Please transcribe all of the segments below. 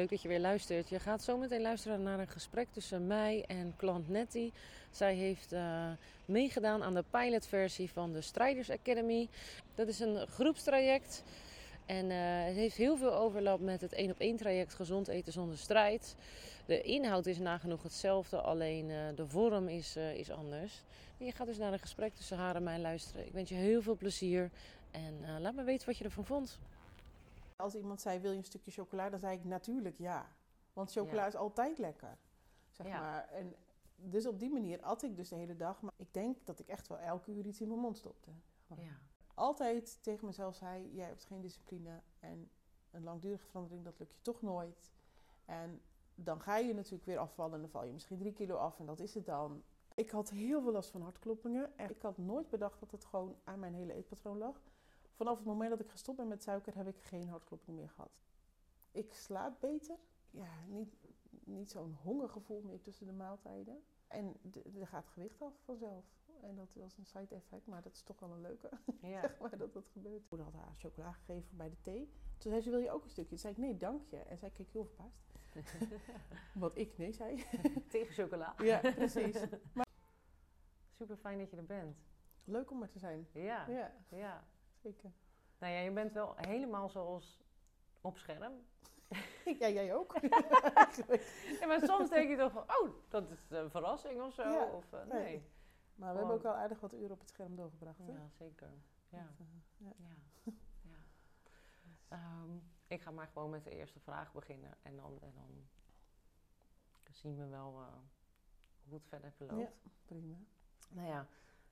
leuk dat je weer luistert. Je gaat zo meteen luisteren naar een gesprek tussen mij en klant Nettie. Zij heeft uh, meegedaan aan de pilotversie van de Strijders Academy. Dat is een groepstraject. En uh, het heeft heel veel overlap met het 1 op 1 traject Gezond eten zonder strijd. De inhoud is nagenoeg hetzelfde, alleen uh, de vorm is, is anders. En je gaat dus naar een gesprek tussen haar en mij luisteren. Ik wens je heel veel plezier en laat me weten wat je ervan vond. Als iemand zei, wil je een stukje chocola? Dan zei ik natuurlijk ja. Want chocola ja. is altijd lekker. Zeg ja. maar. En dus op die manier at ik dus de hele dag. Maar ik denk dat ik echt wel elke uur iets in mijn mond stopte. Maar. ja. Altijd tegen mezelf zei, jij hebt geen discipline. En een langdurige verandering, dat lukt je toch nooit. En dan ga je natuurlijk weer afvallen. En dan val je misschien drie kilo af. En dat is het dan. Ik had heel veel last van hartkloppingen. En ik had nooit bedacht dat het gewoon aan mijn hele eetpatroon lag. Vanaf het moment dat ik gestopt ben met suiker heb ik geen hartklopping meer gehad. Ik slaap beter. Ja, niet, niet zo'n hongergevoel meer tussen de maaltijden. En er gaat gewicht af vanzelf. En dat was een side effect, maar dat is toch wel een leuke. Ja. zeg maar dat dat gebeurt. Mijn moeder had haar chocola gegeven bij de thee. Toen zei ze, wil je ook een stukje? Toen zei ik, nee, dank je. En zij keek heel verbaasd. Wat ik nee zei. Tegen chocola. Ja, precies. Maar... Super fijn dat je er bent. Leuk om er te zijn. Ja, ja. ja. Zeker. Nou ja, je bent wel helemaal zoals op scherm. Ja, jij ook. ja, maar soms denk je toch van, oh, dat is een verrassing of zo. Ja, of, uh, nee. nee. Maar we hebben ook al aardig wat uren op het scherm doorgebracht. Hè? Ja, zeker. Ja. Dat, uh, ja. ja. ja. Um, ik ga maar gewoon met de eerste vraag beginnen. En dan, en dan zien we wel uh, hoe het verder verloopt. Ja, prima. Nou ja,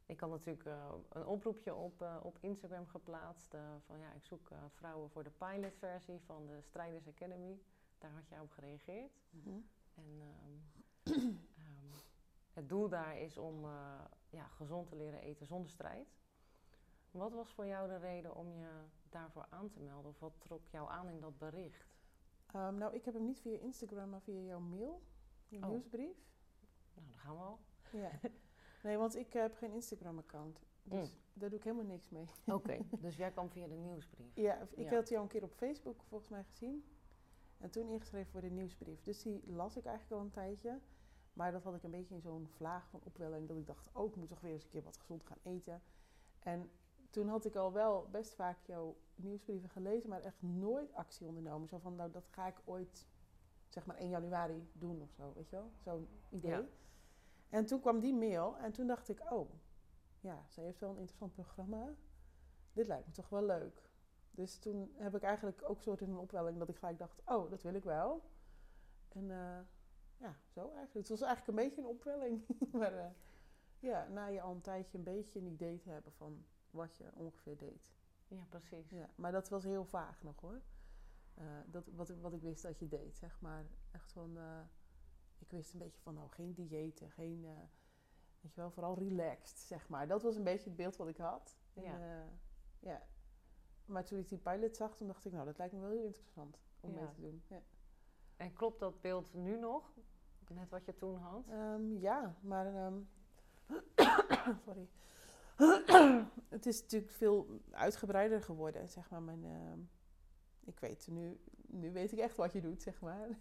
ik had natuurlijk uh, een oproepje op, uh, op Instagram geplaatst. Uh, van ja, ik zoek vrouwen voor de pilotversie van de Strijders Academy. Daar had jij op gereageerd. Mm -hmm. En um, um, het doel daar is om ja, gezond te leren eten zonder strijd. Wat was voor jou de reden om je daarvoor aan te melden? Of wat trok jou aan in dat bericht? Um, nou, ik heb hem niet via Instagram, maar via jouw mail, je oh. nieuwsbrief. Nou, daar gaan we al. Ja. Nee, want ik heb geen Instagram-account. Dus mm. daar doe ik helemaal niks mee. Oké, okay, dus jij kwam via de nieuwsbrief? Ja, ik ja. had jou een keer op Facebook volgens mij gezien. En toen ingeschreven voor de nieuwsbrief. Dus die las ik eigenlijk al een tijdje. Maar dat had ik een beetje in zo'n vlaag van opwelling. Dat ik dacht, oh, ik moet toch weer eens een keer wat gezond gaan eten. En toen had ik al wel best vaak jouw nieuwsbrieven gelezen. Maar echt nooit actie ondernomen. Zo van, nou, dat ga ik ooit, zeg maar 1 januari doen of zo. Weet je wel? Zo'n idee. Ja. En toen kwam die mail en toen dacht ik, oh, ja, ze heeft wel een interessant programma. Dit lijkt me toch wel leuk. Dus toen heb ik eigenlijk ook soort in een opwelling dat ik gelijk dacht, oh, dat wil ik wel. En uh, ja, zo eigenlijk. Het was eigenlijk een beetje een opwelling. maar uh, ja, na je al een tijdje een beetje een idee te hebben van wat je ongeveer deed. Ja, precies. Ja, maar dat was heel vaag nog hoor. Uh, dat, wat, wat ik wist dat je deed, zeg maar. Echt van ik wist een beetje van, nou, geen diëten, geen, uh, weet je wel, vooral relaxed, zeg maar. Dat was een beetje het beeld wat ik had. En, ja. Uh, ja. Maar toen ik die pilot zag, toen dacht ik, nou, dat lijkt me wel heel interessant om ja. mee te doen. Ja. En klopt dat beeld nu nog? Net wat je toen had? Um, ja, maar... Um, sorry. het is natuurlijk veel uitgebreider geworden, zeg maar. Mijn, uh, ik weet nu, nu weet ik echt wat je doet, zeg maar.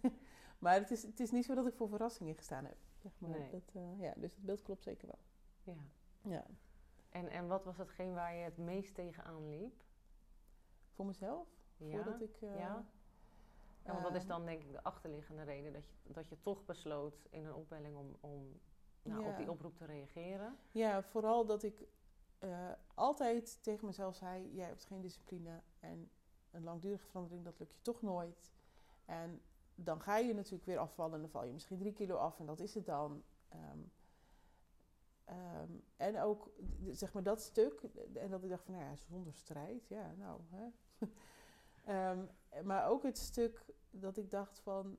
Maar het is, het is niet zo dat ik voor verrassingen gestaan heb. Zeg maar. nee. dat, uh, ja, dus het beeld klopt zeker wel. Ja. ja. En, en wat was hetgeen waar je het meest tegenaan liep? Voor mezelf? Ja. Voordat ik, uh, ja. En wat is dan denk ik de achterliggende reden dat je, dat je toch besloot in een opwelling om, om nou, ja. op die oproep te reageren? Ja, vooral dat ik uh, altijd tegen mezelf zei: jij hebt geen discipline en een langdurige verandering dat lukt je toch nooit. En dan ga je natuurlijk weer afvallen en dan val je misschien drie kilo af en dat is het dan. Um, um, en ook, zeg maar, dat stuk, en dat ik dacht van, nou ja, zonder strijd, ja, nou, hè. um, maar ook het stuk dat ik dacht van,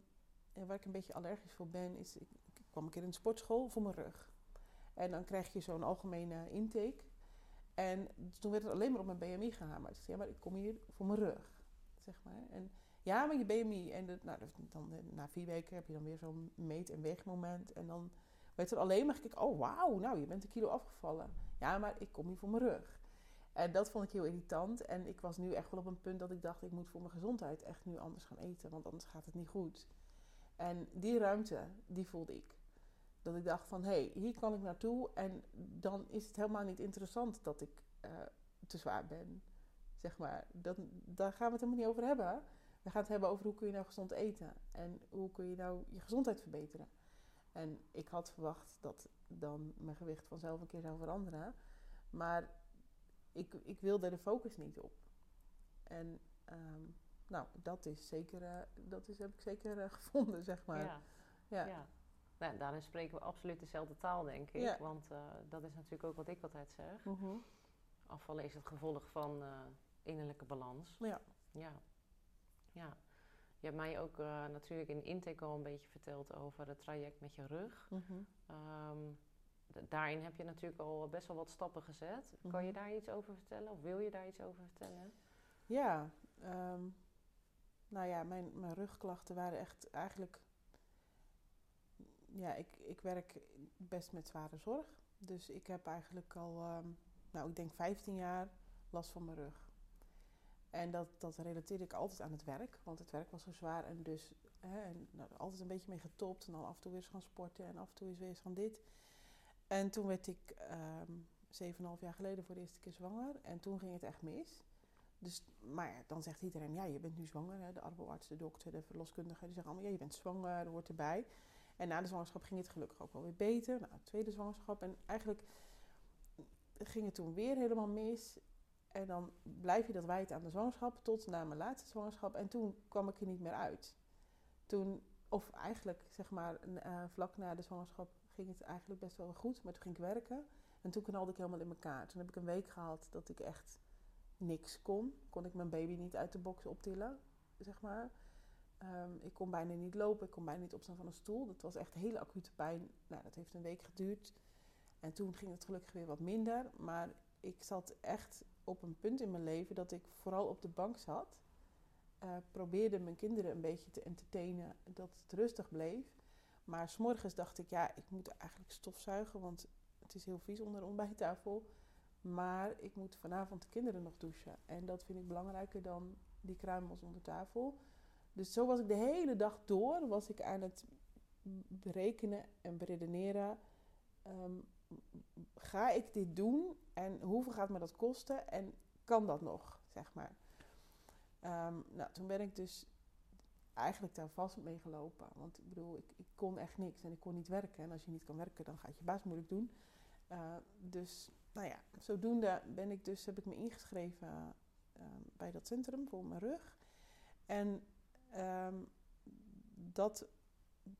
waar ik een beetje allergisch voor ben, is, ik, ik kwam een keer in de sportschool voor mijn rug. En dan krijg je zo'n algemene intake. En toen werd het alleen maar op mijn BMI gehamerd. Ik zei, ja, maar ik kom hier voor mijn rug, zeg maar. En ja, maar je BMI. En nou, dan, na vier weken heb je dan weer zo'n meet- en weegmoment. En dan werd er alleen maar gekeken, oh wauw, nou je bent een kilo afgevallen. Ja, maar ik kom hier voor mijn rug. En dat vond ik heel irritant. En ik was nu echt wel op een punt dat ik dacht, ik moet voor mijn gezondheid echt nu anders gaan eten, want anders gaat het niet goed. En die ruimte, die voelde ik. Dat ik dacht van, hé, hey, hier kan ik naartoe en dan is het helemaal niet interessant dat ik uh, te zwaar ben. Zeg maar, dat, daar gaan we het helemaal niet over hebben. We gaan het hebben over hoe kun je nou gezond eten en hoe kun je nou je gezondheid verbeteren. En ik had verwacht dat dan mijn gewicht vanzelf een keer zou veranderen. Maar ik, ik wilde de focus niet op. En um, nou, dat is zeker, uh, dat is, heb ik zeker uh, gevonden, zeg maar. Ja. ja. ja. Nou, daarin spreken we absoluut dezelfde taal, denk ik. Ja. Want uh, dat is natuurlijk ook wat ik altijd zeg. Mm -hmm. Afvallen is het gevolg van innerlijke balans. Ja. Ja. Ja. Je hebt mij ook natuurlijk in intake al een beetje verteld over het traject met je rug. Mm -hmm. um, daarin heb je natuurlijk al best wel wat stappen gezet. Kan je mhm. daar iets over vertellen? Of wil je daar iets over vertellen? Ja, um, nou ja, mijn, mijn rugklachten waren echt eigenlijk. Ja, ik, ik werk best met zware zorg. Dus ik heb eigenlijk al, um, nou, ik denk 15 jaar last van mijn rug. En dat, dat relateerde ik altijd aan het werk, want het werk was zo zwaar. En dus hè, nou, altijd een beetje mee getopt. En dan af en toe weer eens gaan sporten en af en toe eens weer eens van dit. En toen werd ik um, 7,5 jaar geleden voor de eerste keer zwanger. En toen ging het echt mis. Dus, maar dan zegt iedereen, ja, je bent nu zwanger. Hè? De arboarts, de dokter, de verloskundige, die zeggen allemaal, ja, je bent zwanger, dat hoort erbij. En na de zwangerschap ging het gelukkig ook wel weer beter. Nou, tweede zwangerschap. En eigenlijk ging het toen weer helemaal mis. En dan blijf je dat wijten aan de zwangerschap tot na mijn laatste zwangerschap. En toen kwam ik er niet meer uit. Toen, of eigenlijk zeg maar uh, vlak na de zwangerschap ging het eigenlijk best wel goed. Maar toen ging ik werken. En toen knalde ik helemaal in elkaar. Toen heb ik een week gehad dat ik echt niks kon. Kon ik mijn baby niet uit de box optillen, zeg maar. Um, ik kon bijna niet lopen, ik kon bijna niet opstaan van een stoel. Dat was echt hele acute pijn. Nou, dat heeft een week geduurd. En toen ging het gelukkig weer wat minder. Maar ik zat echt op een punt in mijn leven dat ik vooral op de bank zat. Uh, probeerde mijn kinderen een beetje te entertainen, dat het rustig bleef. Maar s'morgens dacht ik, ja, ik moet eigenlijk stofzuigen, want het is heel vies onder de ontbijttafel. Maar ik moet vanavond de kinderen nog douchen. En dat vind ik belangrijker dan die kruimels onder tafel. Dus zo was ik de hele dag door, was ik aan het berekenen en beredeneren. Um, ga ik dit doen en hoeveel gaat me dat kosten en kan dat nog, zeg maar. Um, nou, toen ben ik dus eigenlijk daar vast mee gelopen. Want ik bedoel, ik, ik, kon echt niks en ik kon niet werken. En als je niet kan werken, dan gaat je baas moeilijk doen. Uh, dus nou ja, zodoende ben ik dus, heb ik me ingeschreven uh, bij dat centrum voor mijn rug. En um, dat,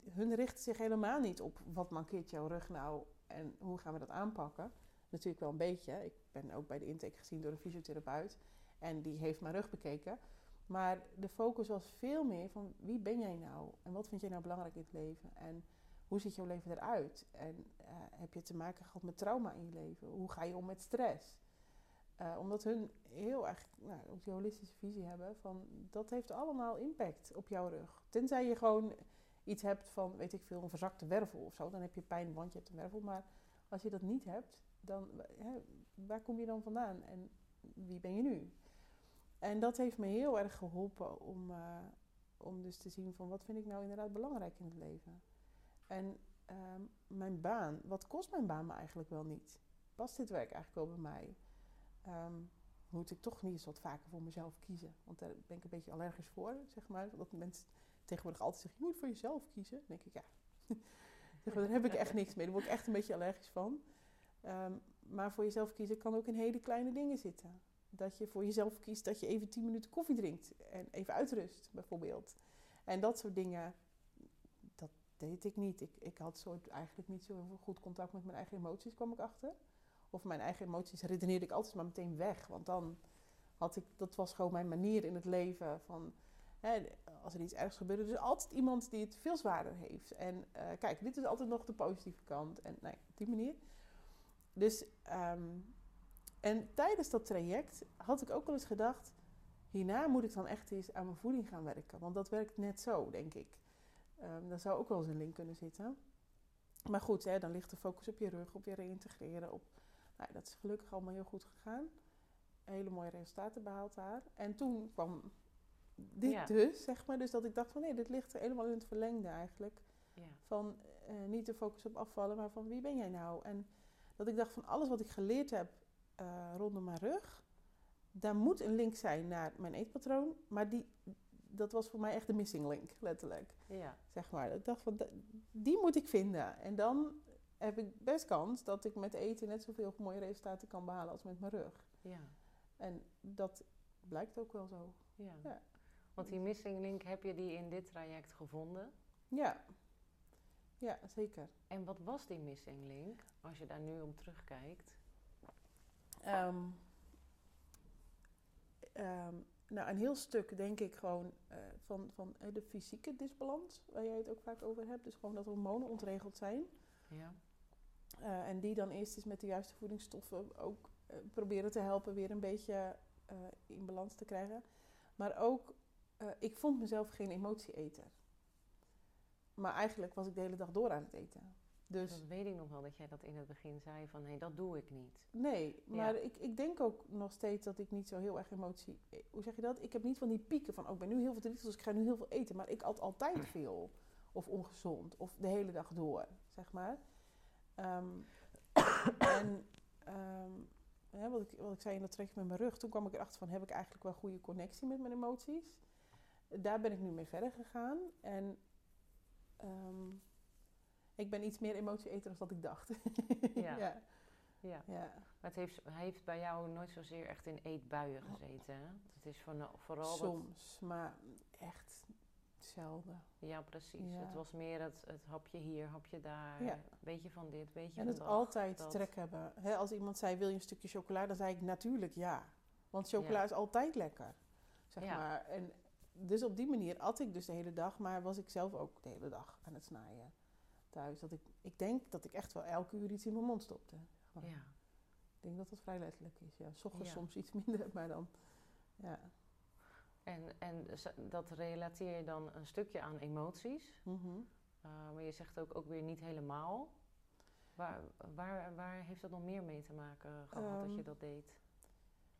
hun richten zich helemaal niet op wat mankeert jouw rug nou en hoe gaan we dat aanpakken. Natuurlijk wel een beetje. Ik ben ook bij de intake gezien door een fysiotherapeut en die heeft mijn rug bekeken. Maar de focus was veel meer van wie ben jij nou en wat vind jij nou belangrijk in het leven en hoe ziet jouw leven eruit en uh, heb je te maken gehad met trauma in je leven? Hoe ga je om met stress? Uh, omdat hun heel erg nou, die holistische visie hebben van dat heeft allemaal impact op jouw rug. Tenzij je gewoon iets hebt van, weet ik veel, een verzakte wervel of zo, dan heb je pijn, want je hebt een wervel. Maar als je dat niet hebt, dan hè, waar kom je dan vandaan en wie ben je nu? En dat heeft me heel erg geholpen om, uh, om dus te zien van wat vind ik nou inderdaad belangrijk in het leven. En um, mijn baan, wat kost mijn baan me eigenlijk wel niet? Past dit werk eigenlijk wel bij mij? Um, moet ik toch niet eens wat vaker voor mezelf kiezen? Want daar ben ik een beetje allergisch voor, zeg maar. Dat mensen tegenwoordig altijd zeggen, je moet voor jezelf kiezen. Dan denk ik, ja, daar heb ik echt niks mee. Daar word ik echt een beetje allergisch van. Um, maar voor jezelf kiezen kan ook in hele kleine dingen zitten. Dat je voor jezelf kiest dat je even 10 minuten koffie drinkt en even uitrust, bijvoorbeeld. En dat soort dingen, dat deed ik niet. Ik, ik had soort eigenlijk niet zo goed contact met mijn eigen emoties, kwam ik achter. Of mijn eigen emoties redeneerde ik altijd maar meteen weg. Want dan had ik, dat was gewoon mijn manier in het leven. Van, hè, als er iets ergs gebeurde, is altijd iemand die het veel zwaarder heeft. En uh, kijk, dit is altijd nog de positieve kant. En nee, op die manier. Dus, um, en tijdens dat traject had ik ook wel eens gedacht, hierna moet ik dan echt eens aan mijn voeding gaan werken. Want dat werkt net zo, denk ik. Um, daar zou ook wel eens een link kunnen zitten. Maar goed, hè, dan ligt de focus op je rug, op je reïntegreren, op nou, dat is gelukkig allemaal heel goed gegaan. hele mooie resultaten behaald daar. En toen kwam dit dus, zeg maar. Dus dat ik dacht van nee, dit ligt helemaal in het verlengde eigenlijk. Ja. Van uh, niet de focus op afvallen, maar van wie ben jij nou? En dat ik dacht van alles wat ik geleerd heb uh, rondom mijn rug, daar moet een link zijn naar mijn eetpatroon. Maar die, dat was voor mij echt de missing link, letterlijk. Ja. Zeg maar. Ik dacht van, die moet ik vinden. En dan heb ik best kans dat ik met eten net zoveel mooie resultaten kan behalen als met mijn rug. Ja. En dat blijkt ook wel zo. Ja. ja. Want die missing link, heb je die in dit traject gevonden? Ja. Ja, zeker. En wat was die missing link, als je daar nu om terugkijkt? Um, nou, een heel stuk denk ik gewoon uh, van, van uh, de fysieke disbalans, waar jij het ook vaak over hebt. Dus gewoon dat hormonen ontregeld zijn. Ja. Uh, en die dan eerst eens met de juiste voedingsstoffen ook proberen te helpen weer een beetje in balans te krijgen. Maar ook, ik vond mezelf geen emotieeter. Maar eigenlijk was ik de hele dag door aan het eten. Dus, dat weet ik nog wel, dat jij dat in het begin zei van nee, dat doe ik niet. Nee, maar ik, ik denk ook nog steeds dat ik niet zo heel erg emotie... Hoe zeg je dat? Ik heb niet van die pieken van, oh, ik ben nu heel veel verdrietig, dus ik ga nu heel veel eten. Maar ik at altijd veel. Of ongezond. Of de hele dag door, zeg maar. Ehm, en um, wat, ik, wat ik zei in dat trekje met mijn rug, toen kwam ik erachter van, heb ik eigenlijk wel goede connectie met mijn emoties? Daar ben ik nu mee verder gegaan. En... Um, ik ben iets meer emotieeter dan dat ik dacht. ja. ja. Ja. ja. Maar het heeft, hij heeft bij jou nooit zozeer echt in eetbuien gezeten. Hè? Het is van, vooral. Soms, maar echt Ja, precies. Het was meer het, het hapje hier, hapje daar. Ja. Beetje van dit, beetje en van het altijd trek hebben. als iemand zei: Wil je een stukje chocola? Dan zei ik natuurlijk ja. Want chocola is altijd lekker. Zeg maar. En dus op die manier at ik dus de hele dag, maar was ik zelf ook de hele dag aan het snijden thuis. Dat ik, ik denk dat ik echt wel elke uur iets in mijn mond stopte. Ja. Ik denk dat dat vrij letterlijk is. Ja, S ochtends soms iets minder, maar dan. Ja. En, en dat relateer je dan een stukje aan emoties. Mm maar je zegt ook, ook weer niet helemaal. Waar, waar, waar heeft dat nog meer mee te maken gehad dat je ehm, dat deed?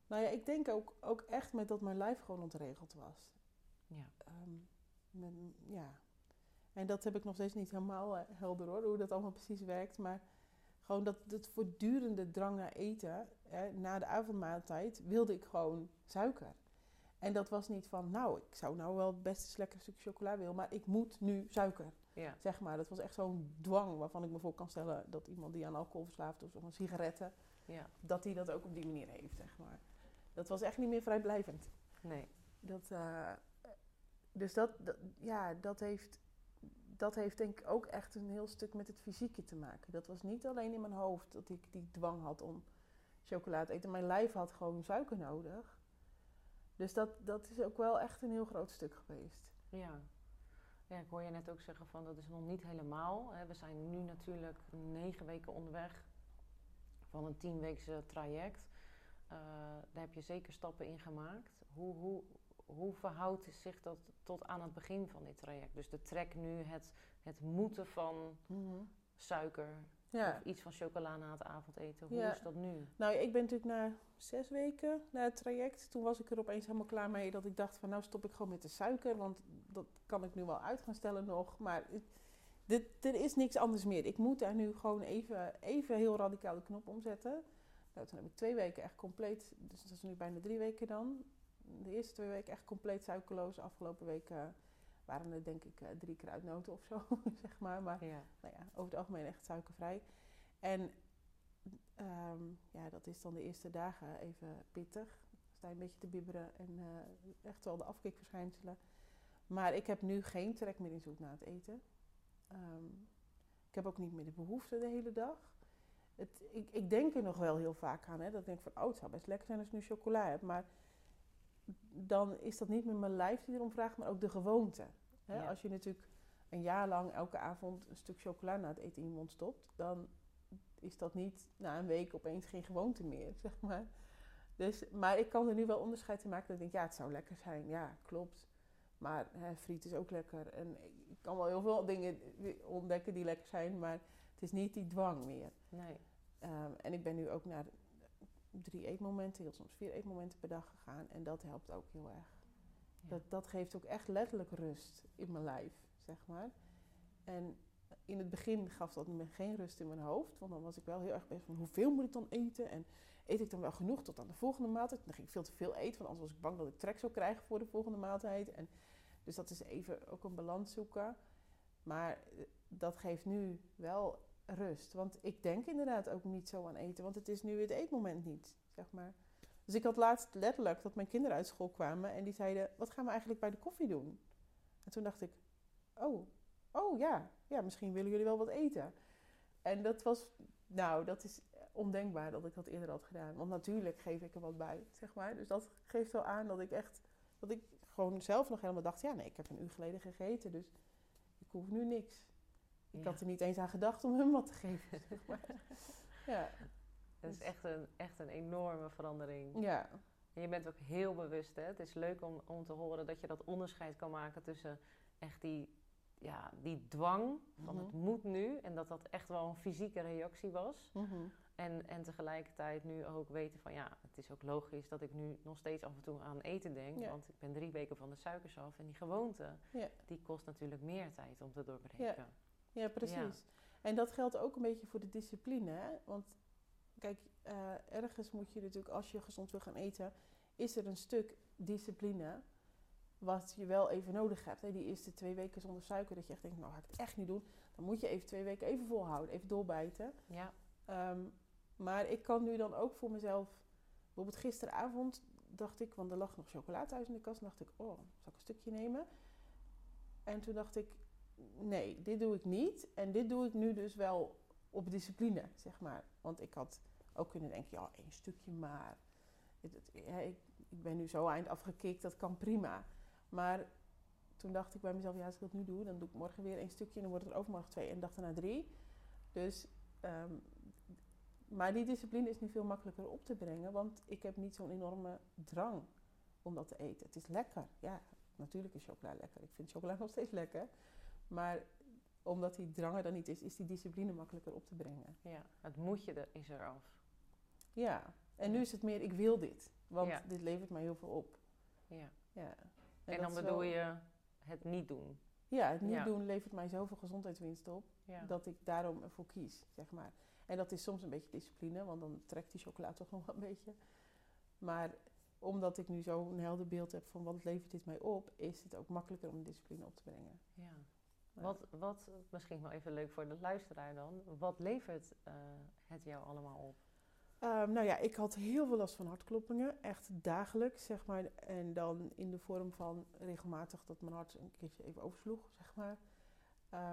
Nou ja, ik denk ook, ook echt met dat mijn lijf gewoon ontregeld was. Ja. Um, ja, en dat heb ik nog steeds niet helemaal eh, helder hoor, hoe dat allemaal precies werkt. Maar gewoon dat het voortdurende drang naar eten, hè, na de avondmaaltijd, wilde ik gewoon suiker. En dat was niet van, nou, ik zou nou wel het beste lekker stuk chocola willen, maar ik moet nu suiker. Ja. Zeg maar, dat was echt zo'n dwang waarvan ik me voor kan stellen dat iemand die aan alcohol verslaafd is of aan sigaretten, ja. dat die dat ook op die manier heeft, zeg maar. Dat was echt niet meer vrijblijvend. Nee. Dat, uh, dus dat, dat, ja, dat heeft dat heeft denk ik ook echt een heel stuk met het fysieke te maken. Dat was niet alleen in mijn hoofd dat ik die dwang had om chocolade te eten. Mijn lijf had gewoon suiker nodig. Dus dat, dat is ook wel echt een heel groot stuk geweest. Ja. Ja, ik hoor je net ook zeggen van dat is nog niet helemaal. Hè. We zijn nu natuurlijk negen weken onderweg van een tienweekse traject. Uh, daar heb je zeker stappen in gemaakt. Hoe, hoe, hoe verhoudt zich dat tot aan het begin van dit traject? Dus de trek nu, het, het moeten van mhm. suiker of iets van chocola na het avondeten. Hoe is dat nu? Nou, ik ben natuurlijk na zes weken na het traject, toen was ik er opeens helemaal klaar mee dat ik dacht van nou stop ik gewoon met de suiker, want dat kan ik nu wel uit gaan stellen nog. Maar dit, er is niks anders meer. Ik moet daar nu gewoon even, even heel radicaal de knop omzetten. Nou, toen heb ik twee weken echt compleet, dus dat is nu bijna drie weken dan, de eerste twee weken echt compleet suikerloos. Afgelopen weken waren er denk ik uh, drie kruidnoten of zo, zeg maar. Maar ja. Nou ja, over het algemeen echt suikervrij. En ehm, ja, dat is dan de eerste dagen even pittig. Sta je een beetje te bibberen en uh, echt wel de afkikverschijnselen. Maar ik heb nu geen trek meer in zoek naar het eten. Um, ik heb ook niet meer de behoefte de hele dag. Het, ik, ik, denk er nog wel heel vaak aan. Hè, dat ik denk van, oh, het zou best lekker zijn als ik nu chocola heb. Maar dan is dat niet meer mijn lijf die erom vraagt, maar ook de gewoonte. Hè? Als je natuurlijk een jaar lang elke avond een stuk chocola na het eten in je mond stopt, dan is dat niet na een week opeens geen gewoonte meer, zeg maar. Dus, maar ik kan er nu wel onderscheid in maken dat ik denk, ja, het zou lekker zijn. Ja, klopt. Maar hè, friet is ook lekker. En ik kan wel heel veel dingen ontdekken die lekker zijn, maar het is niet die dwang meer. Nee. Um, en ik ben nu ook naar drie eetmomenten, heel soms vier eetmomenten per dag gegaan. En dat helpt ook heel erg. Dat, dat geeft ook echt letterlijk rust in mijn lijf, zeg maar. En in het begin gaf dat me geen rust in mijn hoofd. Want dan was ik wel heel erg bezig van hoeveel moet ik dan eten? En eet ik dan wel genoeg tot aan de volgende maaltijd? Dan ging ik veel te veel eten, want anders was ik bang dat ik trek zou krijgen voor de volgende maaltijd. En dus dat is even ook een balans zoeken. Maar eh, dat geeft nu wel rust. Want ik denk inderdaad ook niet zo aan eten, want het is nu het eetmoment niet, zeg maar. Dus ik had laatst letterlijk dat mijn kinderen uit school kwamen en die zeiden: Wat gaan we eigenlijk bij de koffie doen? En toen dacht ik: Oh, oh ja, ja, misschien willen jullie wel wat eten. En dat was, nou, dat is ondenkbaar dat ik dat eerder had gedaan. Want natuurlijk geef ik er wat bij, zeg maar. Dus dat geeft wel aan dat ik echt, dat ik gewoon zelf nog helemaal dacht: Ja, nee, ik heb een uur geleden gegeten, dus ik hoef nu niks. Ik had er niet eens aan gedacht om hem wat te geven, zeg maar. ja. Dat is echt een, echt een enorme verandering. Ja. En je bent ook heel bewust, hè? Het is leuk om, om te horen dat je dat onderscheid kan maken tussen echt die, ja, die dwang van het mhm. moet nu. En dat dat echt wel een fysieke reactie was. Mhm. en, en tegelijkertijd nu ook weten van ja, het is ook logisch dat ik nu nog steeds af en toe aan eten denk. Want ik ben drie weken van de suikers af. En die gewoonte, die kost natuurlijk meer tijd om te doorbreken. Ja, ja precies. En dat geldt ook een beetje voor de discipline. Hè? Want kijk, uh, ergens moet je natuurlijk, als je gezond wil gaan eten, is er een stuk discipline wat je wel even nodig hebt. Hè? Die eerste twee weken zonder suiker, dat je echt denkt, nou ga ik het echt niet doen. Dan moet je even twee weken even volhouden, even doorbijten. Ja. Ehm, maar ik kan nu dan ook voor mezelf, bijvoorbeeld gisteravond dacht ik, want er lag nog chocola thuis in de kast, dacht ik, oh, zal ik een stukje nemen? En toen dacht ik, nee, dit doe ik niet. En dit doe ik nu dus wel op discipline, zeg maar. Want ik had ook kunnen denken, ja, één stukje maar. ik, ben nu zo eind afgekikt, dat kan prima. Maar toen dacht ik bij mezelf, ja, als ik dat nu doe, dan doe ik morgen weer één stukje en dan wordt het overmorgen twee en de dag daarna drie. Dus, ehm, maar die discipline is nu veel makkelijker op te brengen, want ik heb niet zo'n enorme drang om dat te eten. Het is lekker, ja, natuurlijk is chocola lekker. Ik vind chocola nog steeds lekker. Maar omdat die drang er dan niet is, is die discipline makkelijker op te brengen. Ja, het moetje er is eraf. Ja, en nu is het meer ik wil dit. Want dit levert mij heel veel op. Ja. ja. En, dan bedoel je het niet doen. Ja, het niet doen levert mij zoveel gezondheidswinst op. Dat ik daarom ervoor kies, zeg maar. En dat is soms een beetje discipline, want dan trekt die chocola toch nog wel een beetje. Maar omdat ik nu zo'n helder beeld heb van wat levert dit mij op, is het ook makkelijker om discipline op te brengen. Ja. Wat, wat, misschien wel even leuk voor de luisteraar dan, wat levert uh, het jou allemaal op? Um, nou ja, ik had heel veel last van hartkloppingen, echt dagelijks, zeg maar. En dan in de vorm van regelmatig dat mijn hart een keertje even oversloeg, zeg maar.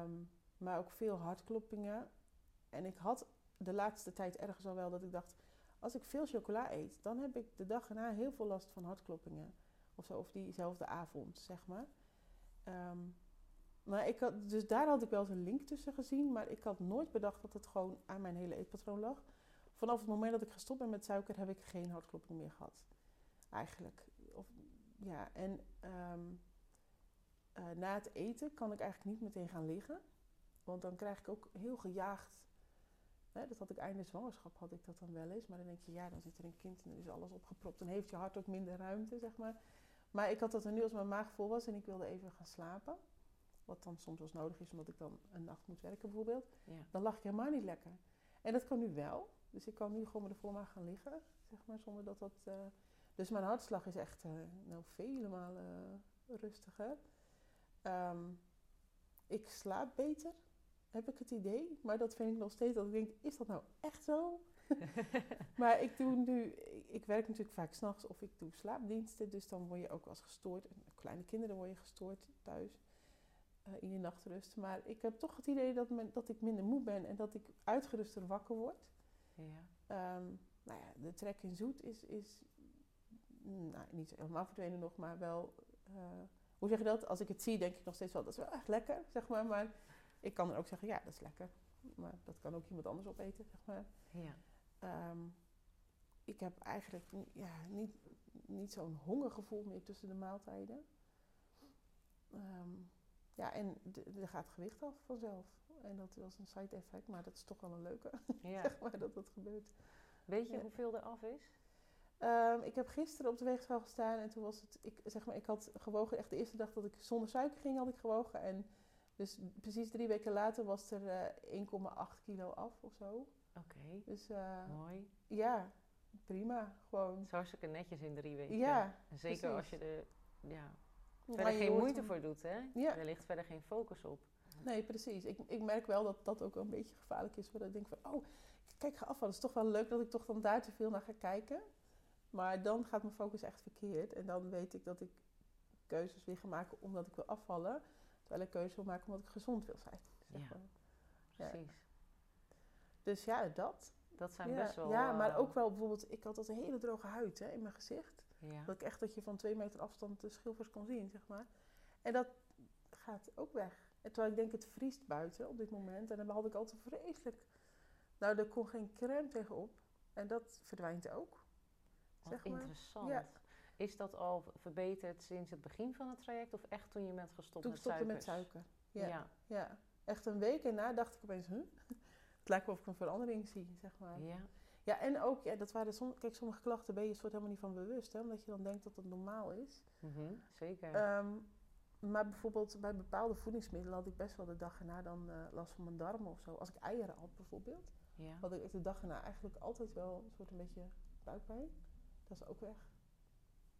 Um, maar ook veel hartkloppingen. En ik had de laatste tijd ergens al wel dat ik dacht, als ik veel chocola eet, dan heb ik de dag erna heel veel last van hartkloppingen. Of zo, of diezelfde avond, zeg maar. Um, maar ik had, dus daar had ik wel eens een link tussen gezien, maar ik had nooit bedacht dat het gewoon aan mijn hele eetpatroon lag. Vanaf het moment dat ik gestopt ben met suiker heb ik geen hartklopping meer gehad. Eigenlijk. Of, ja, en ehm, eh, na het eten kan ik eigenlijk niet meteen gaan liggen. Want dan krijg ik ook heel gejaagd. Hè, dat had ik einde zwangerschap, had ik dat dan wel eens. Maar dan denk je, ja, dan zit er een kind en dan is alles opgepropt. Dan heeft je hart ook minder ruimte, zeg maar. Maar ik had dat er nu als mijn maag vol was en ik wilde even gaan slapen. Wat dan soms wel nodig is, omdat ik dan een nacht moet werken bijvoorbeeld. Dan lag ik helemaal niet lekker. En dat kan nu wel. Dus ik kan nu gewoon met de volle maag gaan liggen, zeg maar, zonder dat dat... Uh... Dus mijn hartslag is echt uh, nou, vele malen uh, rustiger. Um, ik slaap beter, heb ik het idee. Maar dat vind ik nog steeds dat ik denk, is dat nou echt zo? maar ik doe nu, ik werk natuurlijk vaak s'nachts of ik doe slaapdiensten. Dus dan word je ook wel eens gestoord. Kleine kinderen word je gestoord thuis. in je nachtrust. Maar ik heb toch het idee dat, men, dat ik minder moe ben en dat ik uitgeruster wakker word. Ja. Um, nou ja, de trek in zoet is, is nou, niet helemaal verdwenen nog, maar wel... Uh, hoe zeg je dat? Als ik het zie, denk ik nog steeds wel, dat is wel echt lekker, zeg maar. Maar ik kan er ook zeggen, ja, dat is lekker. Maar dat kan ook iemand anders opeten, zeg maar. Ja. Um, ik heb eigenlijk ja, niet, niet zo'n hongergevoel meer tussen de maaltijden. Um, ja, en er gaat gewicht af vanzelf. En dat was een side effect, maar dat is toch wel een leuke. Ja. zeg maar dat dat gebeurt. Weet je hoeveel er af is? Um, ik heb gisteren op de weegschaal gestaan en toen was het, ik, zeg maar, ik had gewogen, echt de eerste dag dat ik zonder suiker ging, had ik gewogen. En dus precies drie weken later was er uh, eh, 1,8 kilo af of zo. Oké. Dus, uh, Mooi. Ja, prima. Gewoon. Zo hartstikke netjes in drie weken. Ja. En zeker precies. als je er ja, verder geen moeite voor doet, hè? Ja. Er ligt verder geen focus op. Nee, precies. Ik, ik merk wel dat dat ook een beetje gevaarlijk is. Want ik denk van, oh, kijk, ga afvallen. Het is toch wel leuk dat ik toch dan daar te veel naar ga kijken. Maar dan gaat mijn focus echt verkeerd. En dan weet ik dat ik keuzes weer ga maken omdat ik wil afvallen. Terwijl ik keuzes wil maken omdat ik gezond wil zijn. Zeg ja, precies. Dus ja, dat. Dat zijn ja, best wel... Ja, maar uh, ook wel bijvoorbeeld... Ik had altijd een hele droge huid hè, in mijn gezicht. Ja. Dat ik echt dat je van twee meter afstand de schilfers kon zien, zeg maar. En dat gaat ook weg. En terwijl ik denk, het vriest buiten op dit moment. En dan had ik altijd vreselijk... Nou, er kon geen crème tegenop. En dat verdwijnt ook. Wat zeg maar. interessant. Ja. Is dat al verbeterd sinds het begin van het traject of echt toen je bent gestopt Toen ik met stopte suikers? met suiker. Ja. Ja. ja. Echt een week erna dacht ik opeens, huh? Het lijkt wel of ik een verandering zie, zeg maar. Ja. Ja, en ook, ja, dat waren som, kijk, sommige klachten ben je soort helemaal niet van bewust, hè, omdat je dan denkt dat het normaal is. Mhm, Zeker. Ehm, maar bijvoorbeeld bij bepaalde voedingsmiddelen had ik best wel de dag erna dan eh, last van mijn darmen of zo. Als ik eieren had bijvoorbeeld, ja. had ik de dag erna eigenlijk altijd wel een soort een beetje buikpijn. Dat is ook weg.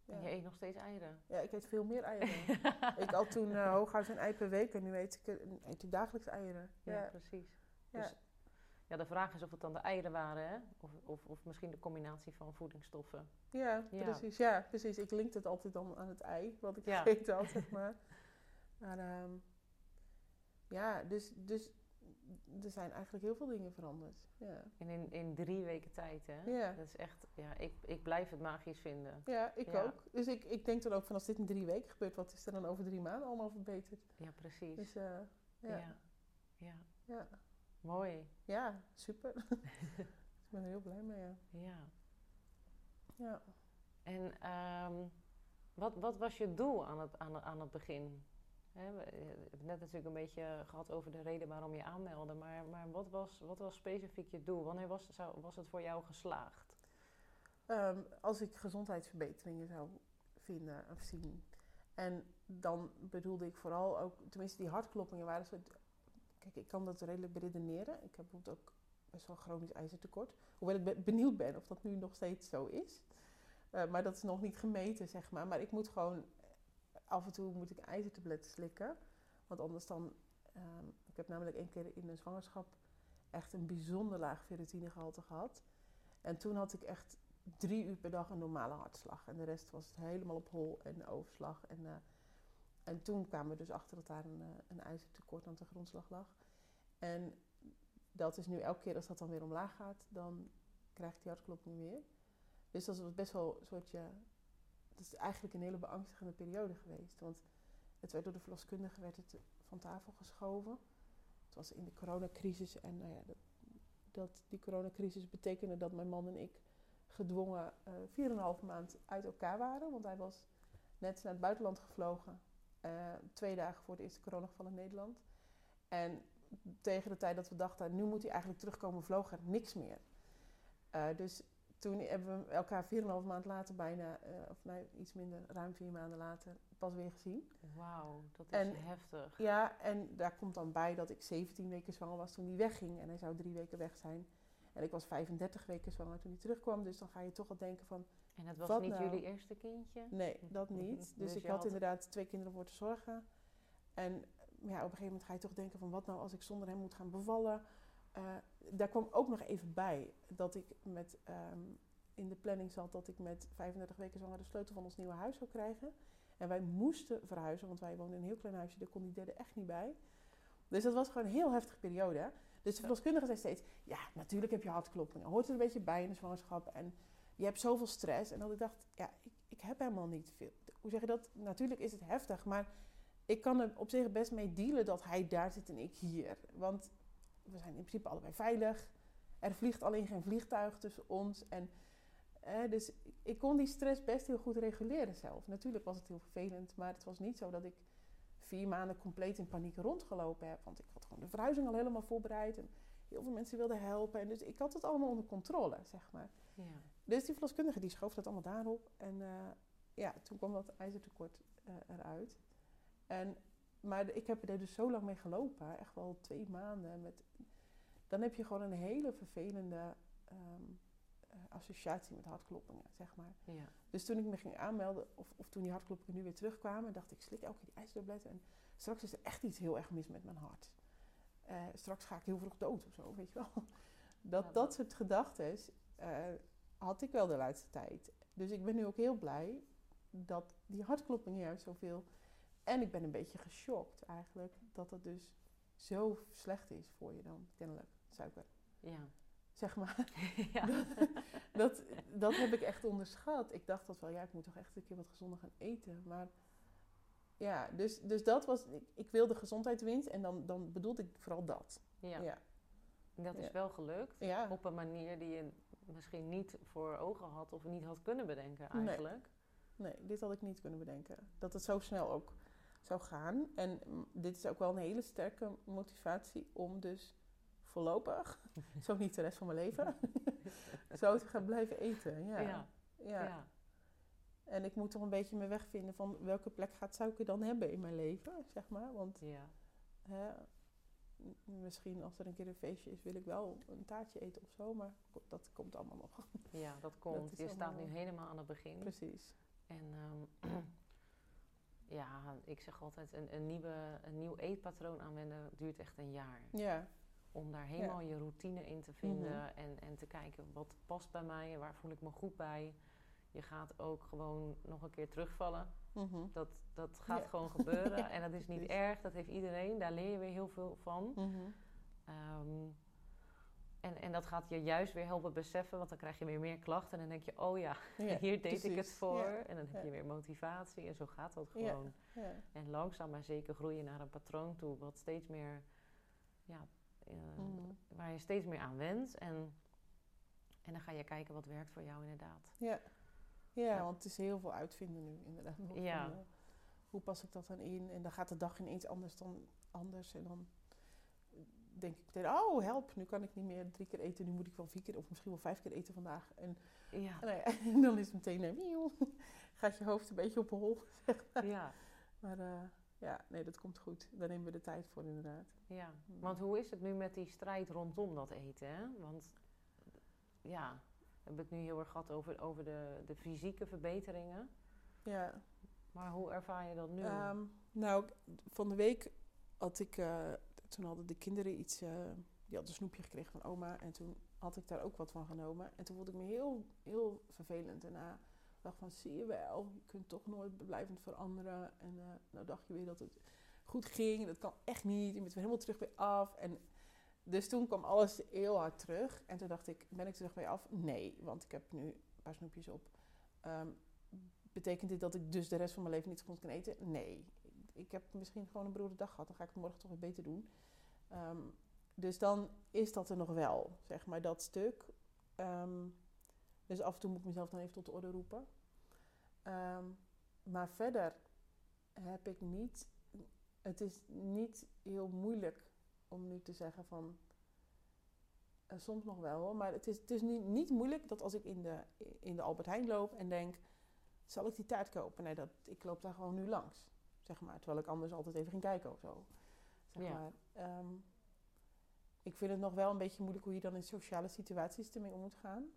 En je eet nog steeds eieren? Ja, ik eet veel meer eieren. ik had toen uh, hooguit een ei per week en nu eet ik, eh, eet ik dagelijks eieren. Ja, Ja, precies. Ja. Dus, ja, de vraag is of het dan de eieren waren, hè? Of, of, of misschien de combinatie van voedingsstoffen. ja, Ja. precies. Ja, precies. Ik link het altijd dan aan het ei, wat ik Ja. gegeten had, zeg maar. Maar ehm, ja, dus, dus er zijn eigenlijk heel veel dingen veranderd. Ja, En in, in drie weken tijd, hè? Ja. Dat is echt, ja, ik, ik blijf het magisch vinden. ja ik Ja. ook. Dus ik, ik denk dan ook van als dit in drie weken gebeurt, wat is er dan over drie maanden allemaal verbeterd? Ja, precies. Dus eh, ja. ja. Ja. Ja. Ja. Mooi. super. ik ben er heel blij mee, ja. Ja. ja. En ehm, wat, wat was je doel aan het, aan, aan het begin? We hebben het net natuurlijk een beetje gehad over de reden waarom je aanmeldde. Maar, maar wat, was, wat was specifiek je doel? Wanneer was, zou, was het voor jou geslaagd? Ehm, als ik gezondheidsverbeteringen zou vinden of zien. En dan bedoelde ik vooral ook, tenminste die hartkloppingen waren zo. Kijk, ik kan dat redelijk beredeneren. Ik heb bijvoorbeeld ook best wel chronisch ijzertekort. Hoewel ik be- benieuwd ben of dat nu nog steeds zo is. Eh, maar dat is nog niet gemeten, zeg maar. Maar ik moet gewoon, af en toe moet ik ijzertabletten slikken. Want anders dan, ehm, ik heb namelijk één keer in een zwangerschap echt een bijzonder laag ferritinegehalte gehad. En toen had ik echt drie uur per dag een normale hartslag. En de rest was het helemaal op hol en overslag. En, eh, en toen kwamen we dus achter dat daar een, eh, een ijzertekort aan de grondslag lag. En dat is nu elke keer als dat dan weer omlaag gaat, dan krijg ik die hartklopping weer. Dus dat was best wel een soortje... Het is eigenlijk een hele beangstigende periode geweest. Want het werd door de verloskundige werd het van tafel geschoven. Het was in de coronacrisis. En nou ja, dat, die coronacrisis betekende dat mijn man en ik gedwongen eh 4,5 maand uit elkaar waren. Want hij was net naar het buitenland gevlogen. Eh, twee dagen voor het eerste coronageval in Nederland. En tegen de tijd dat we dachten, nu moet hij eigenlijk terugkomen, vloog er niks meer. Eh, dus toen hebben we elkaar 4,5 maand later bijna, eh, of nee, iets minder, ruim vier maanden later, pas weer gezien. Wauw, dat is En- heftig. Ja, en daar komt dan bij dat ik 17 weken zwanger was toen hij wegging. En hij zou drie weken weg zijn. En ik was 35 weken zwanger toen hij terugkwam. Dus dan ga je toch al denken van, En het was niet nou? jullie eerste kindje? nee, dat niet. Dus, Dus ik had- inderdaad twee kinderen voor te zorgen. En ja, op een gegeven moment ga je toch denken van, wat nou als ik zonder hem moet gaan bevallen? Eh, daar kwam ook nog even bij dat ik met, ehm, in de planning zat dat ik met 35 weken zwanger de sleutel van ons nieuwe huis zou krijgen. En wij moesten verhuizen, want wij woonden in een heel klein huisje, daar kon die derde echt niet bij. Dus dat was gewoon een heel heftige periode. Dus de verloskundige zei steeds, ja, natuurlijk heb je hartkloppingen. Hoort er een beetje bij in de zwangerschap. En je hebt zoveel stress. En dat ik dacht, ja, ik, ik heb helemaal niet veel. Hoe zeg je dat? Natuurlijk is het heftig, maar ik kan er op zich best mee dealen dat hij daar zit en ik hier. Want we zijn in principe allebei veilig. Er vliegt alleen geen vliegtuig tussen ons. En, eh, dus ik kon die stress best heel goed reguleren zelf. Natuurlijk was het heel vervelend, maar het was niet zo dat ik vier maanden compleet in paniek rondgelopen heb. Want ik had gewoon de verhuizing al helemaal voorbereid. En heel veel mensen wilden helpen. En dus ik had het allemaal onder controle, zeg maar. Ja. Dus die verloskundige die schoof dat allemaal daarop. En eh, ja, toen kwam dat ijzertekort uh, eruit. En, maar ik heb er dus zo lang mee gelopen, echt wel twee maanden. Met, dan heb je gewoon een hele vervelende ehm, eh, associatie met hartkloppingen, zeg maar. Ja. Dus toen ik me ging aanmelden, of, of toen die hartkloppingen nu weer terugkwamen, dacht ik, slik elke keer die ijzertabletten. En straks is er echt iets heel erg mis met mijn hart. Uh, straks ga ik heel vroeg dood of zo, weet je wel. Dat, Ja, dat- dat soort gedachten had ik wel de laatste tijd. Dus ik ben nu ook heel blij dat die hartkloppingen juist zoveel... En ik ben een beetje geschokt eigenlijk, dat het dus zo slecht is voor je dan, kennelijk, suiker. Ja. Zeg maar. ja. dat, dat heb ik echt onderschat. Ik dacht dat wel, ja, ik moet toch echt een keer wat gezonder gaan eten. Maar ja, dus, dus dat was, ik, ik wilde gezondheidswinst en dan, dan bedoelde ik vooral dat. ja. Ja, Dat is Ja. wel gelukt. ja. Op een manier die je misschien niet voor ogen had of niet had kunnen bedenken eigenlijk. nee, dit had ik niet kunnen bedenken. Dat het zo snel ook zou gaan. En dit is ook wel een hele sterke motivatie om dus voorlopig, zo niet de rest van mijn leven, zo te gaan blijven eten. Ja. Ja. ja. Ja. En ik moet toch een beetje mijn weg vinden van welke plek gaat suiker dan hebben in mijn leven, zeg maar. Want Ja. hè, misschien als er een keer een feestje is, wil ik wel een taartje eten of zo. Maar dat komt allemaal nog. Ja, dat komt. je staat nu helemaal aan het begin. Precies. En ehm, ja, ik zeg altijd, een, een, nieuwe, een nieuw eetpatroon aanwenden duurt echt een jaar. Ja, Om daar helemaal je routine in te vinden en, en te kijken wat past bij mij en waar voel ik me goed bij. Je gaat ook gewoon nog een keer terugvallen. mhm, Dat, dat gaat Ja. gewoon gebeuren Ja, en dat is niet erg. Dat heeft iedereen. Daar leer je weer heel veel van. mhm. Ehm, en, en dat gaat je juist weer helpen beseffen, want dan krijg je weer meer klachten. En dan denk je, oh ja, Ja, hier deed ik het voor. Ja, En dan heb je weer motivatie en zo gaat dat gewoon. ja. En langzaam maar zeker groei je naar een patroon toe, wat steeds meer, ja, eh, mhm. waar je steeds meer aan wendt. En, en dan ga je kijken wat werkt voor jou inderdaad. Ja. Ja, Ja. want het is heel veel uitvinden nu inderdaad. Ja. van, eh, hoe pas ik dat dan in? En dan gaat de dag ineens anders dan anders. En dan denk ik meteen, oh help, nu kan ik niet meer drie keer eten. Nu moet ik wel vier keer of misschien wel vijf keer eten vandaag. En, Ja, nou en dan is het meteen, eh, miauw, gaat je hoofd een beetje op hol. ja, Maar eh, ja, nee, dat komt goed. Daar nemen we de tijd voor inderdaad. ja. Mm. Want hoe is het nu met die strijd rondom dat eten? Hè? Want ja, we hebben het nu heel erg gehad over, over de, de fysieke verbeteringen. Ja, Maar hoe ervaar je dat nu? Ehm, nou, van de week had ik, eh, toen hadden de kinderen iets, eh, die hadden een snoepje gekregen van oma. En toen had ik daar ook wat van genomen. En toen voelde ik me heel, heel vervelend. Daarna dacht van, zie je wel, je kunt toch nooit blijvend veranderen. En eh, nou dacht je weer dat het goed ging. Dat kan echt niet. Je bent weer helemaal terug bij af. En dus toen kwam alles heel hard terug. En toen dacht ik, ben ik terug bij af? Nee, want ik heb nu een paar snoepjes op. Ehm, betekent dit dat ik dus de rest van mijn leven niet gezond kan eten? Nee. Ik heb misschien gewoon een beroerde dag gehad. Dan ga ik het morgen toch weer beter doen. Ehm, dus dan is dat er nog wel, zeg maar, dat stuk. Ehm, dus af en toe moet ik mezelf dan even tot de orde roepen. Ehm, maar verder heb ik niet... Het is niet heel moeilijk om nu te zeggen van... eh, soms nog wel hoor, maar het is, het is niet, niet moeilijk dat als ik in de, in de Albert Heijn loop en denk... Zal ik die taart kopen? Nee, dat, ik loop daar gewoon nu langs. Zeg maar, terwijl ik anders altijd even ging kijken of zo. Zeg Ja. maar. Ehm, ik vind het nog wel een beetje moeilijk hoe je dan in sociale situaties ermee om moet gaan.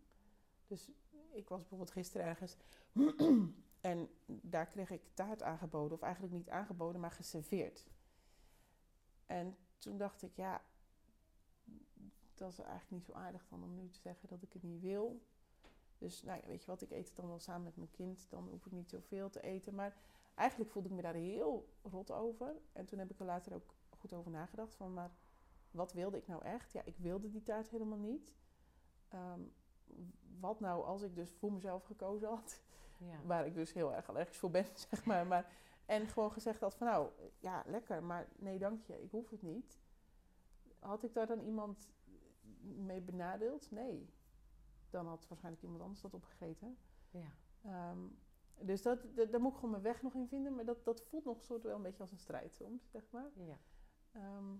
Dus ik was bijvoorbeeld gisteren ergens en daar kreeg ik taart aangeboden. Of eigenlijk niet aangeboden, maar geserveerd. En toen dacht ik, ja, dat is eigenlijk niet zo aardig dan om nu te zeggen dat ik het niet wil. Dus nou ja, weet je wat, ik eet het dan wel samen met mijn kind. Dan hoef ik niet zoveel te eten. Maar eigenlijk voelde ik me daar heel rot over. En toen heb ik er later ook goed over nagedacht. Van, maar wat wilde ik nou echt? Ja, ik wilde die taart helemaal niet. Ehm, wat nou als ik dus voor mezelf gekozen had? ja. Waar ik dus heel erg allergisch voor ben, zeg maar. maar en gewoon gezegd had van nou, ja, lekker. Maar nee, dank je, ik hoef het niet. Had ik daar dan iemand mee benadeeld? Nee. Dan had waarschijnlijk iemand anders dat opgegeten. ja. Ehm, dus dat, dat- daar moet ik gewoon mijn weg nog in vinden. Maar dat, dat voelt nog soort wel een beetje als een strijd soms, zeg maar. ja. Ehm,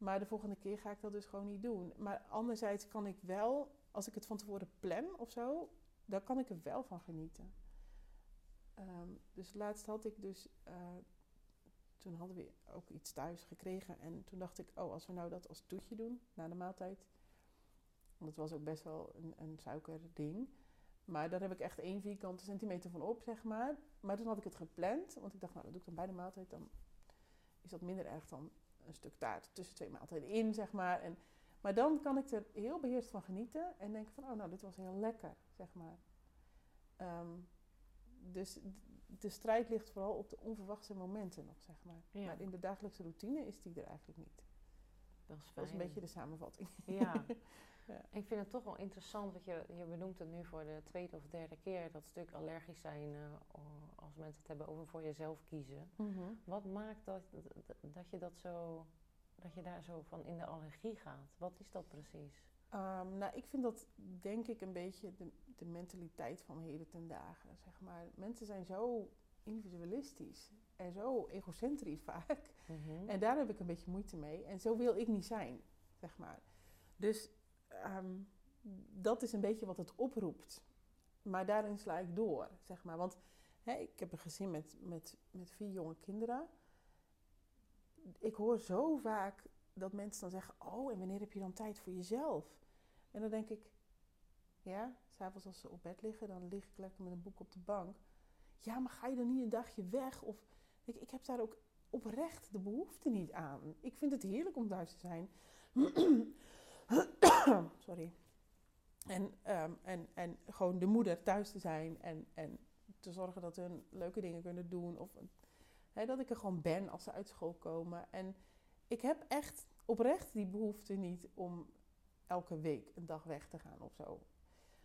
Maar de volgende keer ga ik dat dus gewoon niet doen. Maar anderzijds kan ik wel, als ik het van tevoren plan of zo, dan kan ik er wel van genieten. Ehm, dus laatst had ik dus, uh, toen hadden we ook iets thuis gekregen. En toen dacht ik, oh, als we nou dat als toetje doen na de maaltijd. Want het was ook best wel een, een suikerding. Maar daar heb ik echt één vierkante centimeter van op, zeg maar. Maar toen had ik het gepland. Want ik dacht, nou, dat doe ik dan bij de maaltijd. Dan is dat minder erg dan een stuk taart tussen twee maaltijden in, zeg maar. En, maar dan kan ik er heel beheerst van genieten. En denken van, oh, nou, dit was heel lekker, zeg maar. Ehm, dus de strijd ligt vooral op de onverwachte momenten nog, zeg maar. Maar in de dagelijkse routine is die er eigenlijk niet. Dat is, dat is een beetje de samenvatting. Ja. ja. Ik vind het toch wel interessant, want je, je benoemt het nu voor de tweede of derde keer, dat stuk allergisch zijn uh, als mensen het hebben over voor jezelf kiezen. Mhm. Wat maakt dat, dat je dat zo, dat je daar zo van in de allergie gaat? Wat is dat precies? Um, nou, ik vind dat denk ik een beetje de, de mentaliteit van heden ten dagen. Zeg maar. Mensen zijn zo individualistisch en zo egocentrisch vaak. Mhm. En daar heb ik een beetje moeite mee. En zo wil ik niet zijn, zeg maar. Dus ehm, dat is een beetje wat het oproept. Maar daarin sla ik door, zeg maar. Want hè, ik heb een gezin met, met, met vier jonge kinderen. Ik hoor zo vaak dat mensen dan zeggen: Oh, en wanneer heb je dan tijd voor jezelf? En dan denk ik: Ja, s'avonds als ze op bed liggen, dan lig ik lekker met een boek op de bank. Ja, maar ga je dan niet een dagje weg? Of ik, ik heb daar ook oprecht de behoefte niet aan. Ik vind het heerlijk om thuis te zijn. Sorry. En, um, en, en gewoon de moeder thuis te zijn en, en te zorgen dat hun leuke dingen kunnen doen. Of dat ik er gewoon ben als ze uit school komen. En ik heb echt oprecht die behoefte niet om elke week een dag weg te gaan of zo.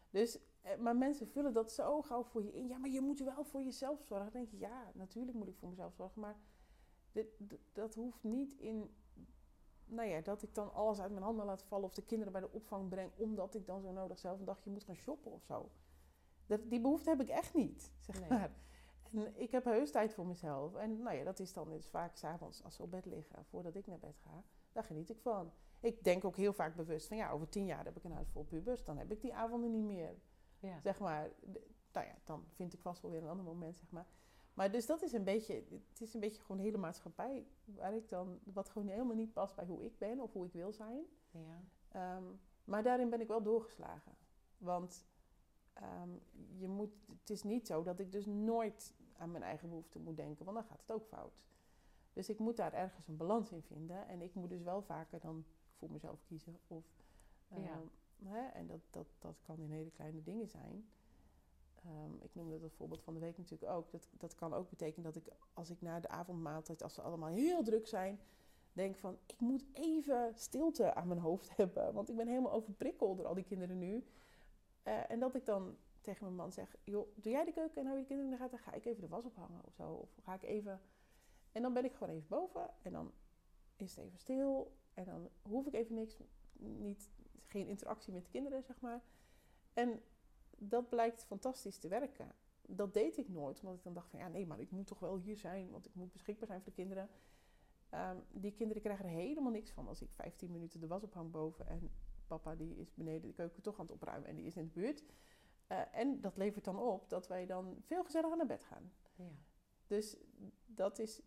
Dus, eh, maar mensen vullen dat zo gauw voor je in. Ja, maar je moet wel voor jezelf zorgen. Dan denk je, ja, natuurlijk moet ik voor mezelf zorgen. Maar dit, dat hoeft niet in, nou ja, dat ik dan alles uit mijn handen laat vallen of de kinderen bij de opvang breng, omdat ik dan zo nodig zelf een dagje moet gaan shoppen of zo. Dat, die behoefte heb ik echt niet, zeg maar. En ik heb heus tijd voor mezelf. En nou ja, dat is dan dus vaak s'avonds als ze op bed liggen, voordat ik naar bed ga. Daar geniet ik van. Ik denk ook heel vaak bewust van ja, over tien jaar heb ik een huis vol pubers. Dan heb ik die avonden niet meer. Ja. Zeg maar, nou ja, dan vind ik vast wel weer een ander moment, zeg maar. Maar dus dat is een beetje, het is een beetje gewoon hele maatschappij waar ik dan, wat gewoon helemaal niet past bij hoe ik ben of hoe ik wil zijn. Ja. Ehm, maar daarin ben ik wel doorgeslagen. Want ehm, je moet, het is niet zo dat ik dus nooit aan mijn eigen behoeften moet denken, want dan gaat het ook fout. Dus ik moet daar ergens een balans in vinden. En ik moet dus wel vaker dan voor mezelf kiezen. Of, ja. Ehm, hè, en dat, dat, dat kan in hele kleine dingen zijn. Um, ik noemde dat voorbeeld van de week natuurlijk ook. Dat, dat kan ook betekenen dat ik, als ik na de avondmaaltijd, als ze allemaal heel druk zijn, denk van, ik moet even stilte aan mijn hoofd hebben. Want ik ben helemaal overprikkeld door al die kinderen nu. Uh, en dat ik dan tegen mijn man zeg, joh, doe jij de keuken en hou je kinderen in de gaten? Ga ik even de was ophangen of zo? Of ga ik even... En dan ben ik gewoon even boven en dan is het even stil. En dan hoef ik even niks, niet, geen interactie met de kinderen, zeg maar. En dat blijkt fantastisch te werken. Dat deed ik nooit, omdat ik dan dacht van ja, nee, maar ik moet toch wel hier zijn, want ik moet beschikbaar zijn voor de kinderen. Um, die kinderen krijgen er helemaal niks van als ik 15 minuten de was ophang boven en papa die is beneden de keuken toch aan het opruimen en die is in de buurt. Uh, en dat levert dan op dat wij dan veel gezelliger naar bed gaan. Ja. Dus dat is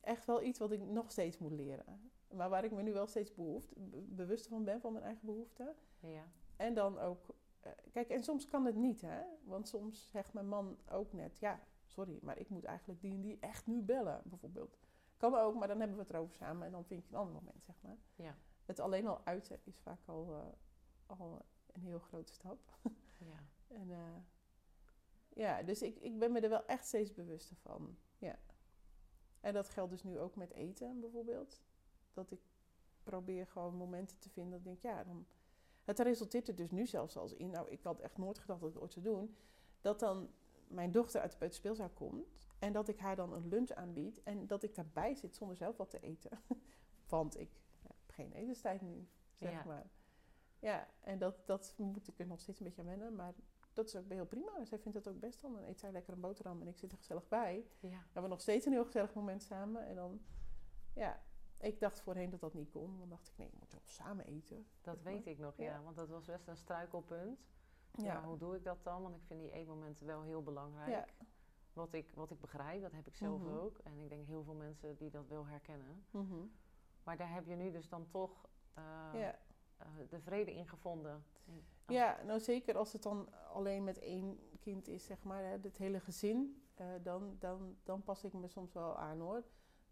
echt wel iets wat ik nog steeds moet leren. Maar waar ik me nu wel steeds behoeft, bewust van ben van mijn eigen behoeften. Ja. En dan ook eh, kijk, en soms kan het niet, hè? Want soms zegt mijn man ook net: ja, sorry, maar ik moet eigenlijk die en die echt nu bellen, bijvoorbeeld. Kan ook, maar dan hebben we het erover samen en dan vind je een ander moment, zeg maar. Ja. Het alleen al uiten is vaak al, uh, al een heel grote stap. Ja. en uh, ja, dus ik, ik ben me er wel echt steeds bewuster van. Ja. En dat geldt dus nu ook met eten, bijvoorbeeld. Dat ik probeer gewoon momenten te vinden dat ik denk, ja, dan het resulteert er dus nu zelfs als in, nou ik had echt nooit gedacht dat ik het ooit zou doen, dat dan mijn dochter uit de peuterspeelzaal komt en dat ik haar dan een lunch aanbied en dat ik daarbij zit zonder zelf wat te eten. Want ik heb geen etenstijd nu, zeg maar. Ja, en dat, dat moet ik er nog steeds een beetje aan wennen, maar dat is ook heel prima. Zij vindt het ook best dan. Dan eet zij lekker een boterham en ik zit er gezellig bij. Ja. We hebben nog steeds een heel gezellig moment samen. En dan, ja, Ik dacht voorheen dat dat niet kon. Dan dacht ik, nee, we moeten wel samen eten. Dat weet ik nog, ja. Want dat was best een struikelpunt. Ja. hoe doe ik dat dan? Want ik vind die eetmomenten wel heel belangrijk. Ja. Wat, ik, wat ik begrijp, dat heb ik zelf mhm. ook. En ik denk heel veel mensen die dat wel herkennen. Mhm. Maar daar heb je nu dus dan toch uh, ja. uh, de vrede in gevonden. Ja, nou zeker als het dan alleen met één kind is, zeg maar, hè, het hele gezin. Uh, dan, dan, dan pas ik me soms wel aan hoor.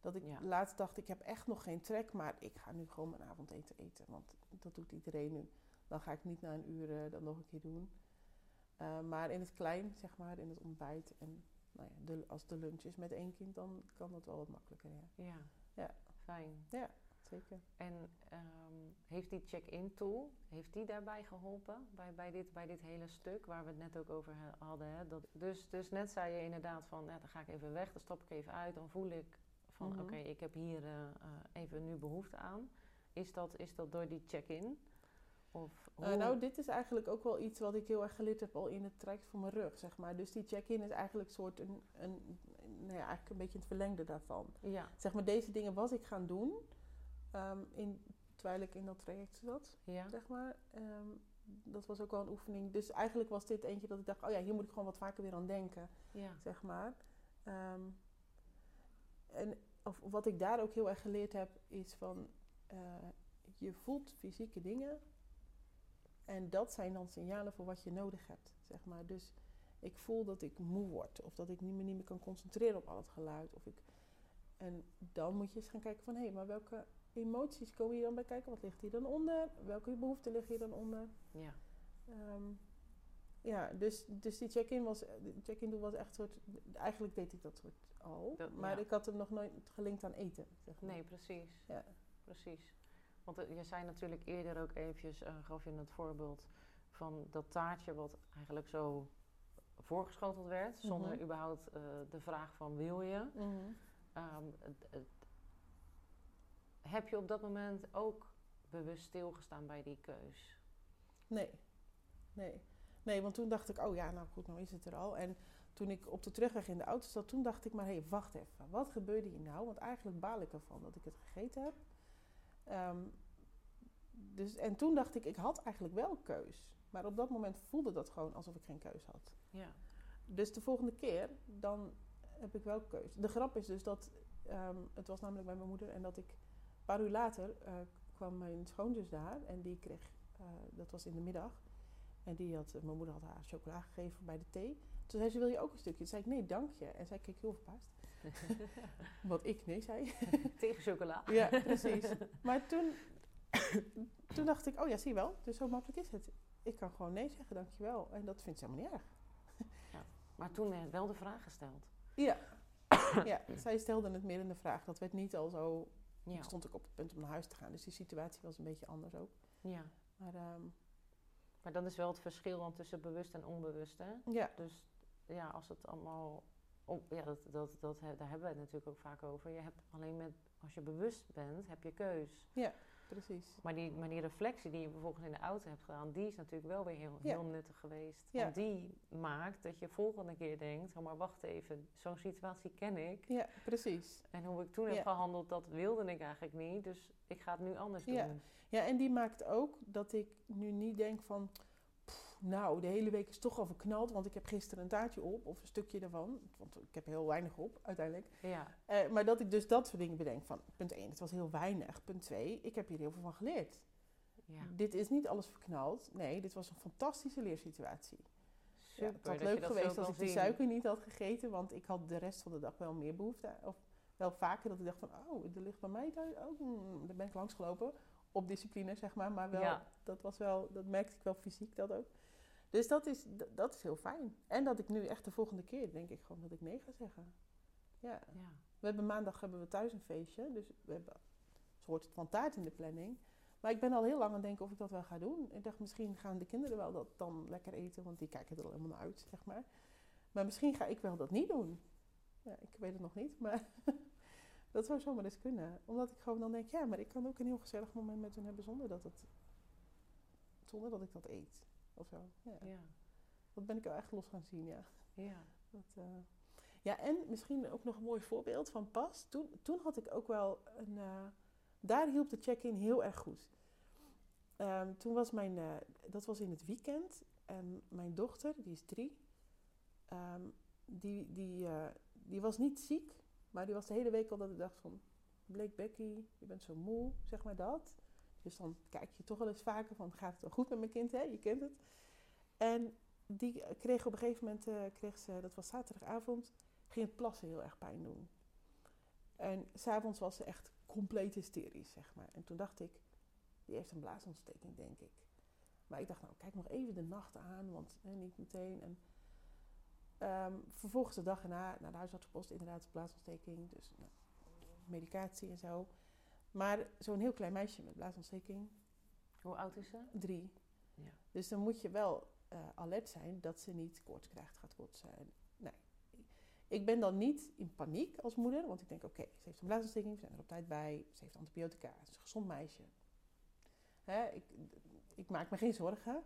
Dat ik ja. laatst dacht, ik heb echt nog geen trek, maar ik ga nu gewoon mijn avondeten eten. Want dat doet iedereen nu. Dan ga ik niet na een uur uh, dat nog een keer doen. Uh, maar in het klein, zeg maar, in het ontbijt en nou ja, de, als de lunch is met één kind, dan kan dat wel wat makkelijker. Ja, ja. ja. fijn. Ja, zeker. En um, heeft die check-in tool, heeft die daarbij geholpen bij, bij, dit, bij dit hele stuk waar we het net ook over hadden? Hè? Dat, dus, dus net zei je inderdaad van, ja, dan ga ik even weg, dan stap ik even uit, dan voel ik van, mhm. oké, ik heb hier uh, even nu behoefte aan. Is dat, is dat door die check-in? Of uh, nou, dit is eigenlijk ook wel iets wat ik heel erg geleerd heb al in het traject voor mijn rug, zeg maar. Dus die check-in is eigenlijk soort een, een, nou ja, eigenlijk een beetje het verlengde daarvan. Ja. Zeg maar, deze dingen was ik gaan doen um, in, terwijl ik in dat traject zat, ja. zeg maar. Um, dat was ook wel een oefening. Dus eigenlijk was dit eentje dat ik dacht, oh ja, hier moet ik gewoon wat vaker weer aan denken, ja. zeg maar. Um, en of, wat ik daar ook heel erg geleerd heb, is van... Uh, je voelt fysieke dingen en dat zijn dan signalen voor wat je nodig hebt, zeg maar. Dus ik voel dat ik moe word of dat ik niet meer, niet meer kan concentreren op al het geluid. Of ik, en dan moet je eens gaan kijken van, hé, hey, maar welke emoties komen hier dan bij kijken? Wat ligt hier dan onder? Welke behoeften liggen hier dan onder? Ja. Um, ja, dus, dus die check-in was, check-in doen was echt soort, eigenlijk deed ik dat soort al, maar ik had hem nog nooit gelinkt aan eten. Zeg maar. Nee, precies. Ja. Precies. Want uh, je zei natuurlijk eerder ook eventjes, uh, gaf je het voorbeeld van dat taartje wat eigenlijk zo voorgeschoteld werd, zonder mhm. überhaupt uh, de vraag van wil je. Mm um, het, het, heb je op dat moment ook bewust stilgestaan bij die keus? Nee, nee. Nee, want toen dacht ik, oh ja, nou goed, nou is het er al. En toen ik op de terugweg in de auto zat, toen dacht ik maar, hé, hey, wacht even. Wat gebeurde hier nou? Want eigenlijk baal ik ervan dat ik het gegeten heb. Um, dus, en toen dacht ik, ik had eigenlijk wel keus. Maar op dat moment voelde dat gewoon alsof ik geen keus had. Ja. Dus de volgende keer, dan heb ik wel keus. De grap is dus dat, um, het was namelijk bij mijn moeder en dat ik, een paar uur later uh, kwam mijn schoonzus daar en die kreeg, uh, dat was in de middag, en die had, mijn moeder had haar chocola gegeven bij de thee. Toen zei ze, wil je ook een stukje? Toen zei ik, nee, dank je. En zij keek heel verbaasd. Wat ik nee zei. Tegen chocola. ja, precies. Maar toen, toen dacht ik, oh ja, zie je wel. Dus zo makkelijk is het. Ik kan gewoon nee zeggen, dankjewel. En dat vindt ze helemaal niet erg. ja. Maar toen werd wel de vraag gesteld. Ja. ja, zij stelde het meer in de vraag. Dat werd niet al zo... Ja. Ik stond ook op het punt om naar huis te gaan. Dus die situatie was een beetje anders ook. Ja. Maar... Um, maar dan is wel het verschil dan tussen bewust en onbewust, hè? Ja. Dus ja, als het allemaal... ja, dat, dat, dat, daar hebben we het natuurlijk ook vaak over. Je hebt alleen met... Als je bewust bent, heb je keus. Ja, precies. Maar die, maar die reflectie die je bijvoorbeeld in de auto hebt gedaan... die is natuurlijk wel weer heel, heel nuttig geweest. Ja. Want die maakt dat je volgende keer denkt... oh, maar wacht even, zo'n situatie ken ik. Ja, precies. En hoe ik toen heb gehandeld, dat wilde ik eigenlijk niet. Dus ik ga het nu anders doen. Ja, en die maakt ook dat ik nu niet denk van... nou, de hele week is toch al verknald, want ik heb gisteren een taartje op, of een stukje ervan. Want ik heb heel weinig op, uiteindelijk. Ja. Uh, maar dat ik dus dat soort dingen bedenk van, punt 1, het was heel weinig. Punt 2, ik heb hier heel veel van geleerd. Ja. Dit is niet alles verknald. Nee, dit was een fantastische leersituatie. Super, het had leuk geweest als ik die suiker niet had gegeten, want ik had de rest van de dag wel meer behoefte. Of wel vaker dat ik dacht van, oh, er ligt bij mij thuis, oh, hmm, daar ben ik langsgelopen op discipline, zeg maar. Maar wel, dat was wel, dat merkte ik wel fysiek dat ook. Dus dat is, dat is heel fijn. En dat ik nu echt de volgende keer denk ik gewoon dat ik nee ga zeggen. Ja. ja. We hebben maandag hebben we thuis een feestje. Dus we hebben soort van taart in de planning. Maar ik ben al heel lang aan het denken of ik dat wel ga doen. Ik dacht, misschien gaan de kinderen wel dat dan lekker eten. Want die kijken er al helemaal naar uit, zeg maar. Maar misschien ga ik wel dat niet doen. Ja, ik weet het nog niet. Maar Dat zou zomaar eens kunnen. Omdat ik gewoon dan denk, ja, maar ik kan ook een heel gezellig moment met hen hebben zonder dat, het, zonder dat ik dat eet. Of zo. Ja. ja. Dat ben ik wel echt los gaan zien, ja. Ja. Dat, uh, ja, en misschien ook nog een mooi voorbeeld van pas. Toen, toen had ik ook wel een... Uh, daar hielp de check-in heel erg goed. Ehm, toen was mijn, uh, dat was in het weekend. En mijn dochter, die is drie, ehm, die, die, die was niet ziek. Maar die was de hele week al dat ik dacht van... Blake Becky, je bent zo moe, zeg maar dat. Dus dan kijk je toch wel eens vaker van... Gaat het wel goed met mijn kind, hè? Je kent het. En die kreeg op een gegeven moment... Uh, kreeg ze, dat was zaterdagavond... Ging het plassen heel erg pijn doen. En s'avonds was ze echt compleet hysterisch, zeg maar. En toen dacht ik... Die heeft een blaasontsteking, denk ik. Maar ik dacht, nou, kijk nog even de nacht aan, want niet meteen. En um, vervolgens de dag erna naar de huisartsenpost, inderdaad, blaasontsteking. Dus nou, medicatie en zo. Maar zo'n heel klein meisje met blaasontsteking. Hoe oud is ze? Drie. Ja. Dus dan moet je wel uh, alert zijn dat ze niet koorts krijgt, gaat kotsen. Nee. Ik ben dan niet in paniek als moeder, want ik denk: oké, ze heeft een blaasontsteking, we zijn er op tijd bij, ze heeft antibiotica, ze is een gezond meisje. Hè, ik, ik maak me geen zorgen.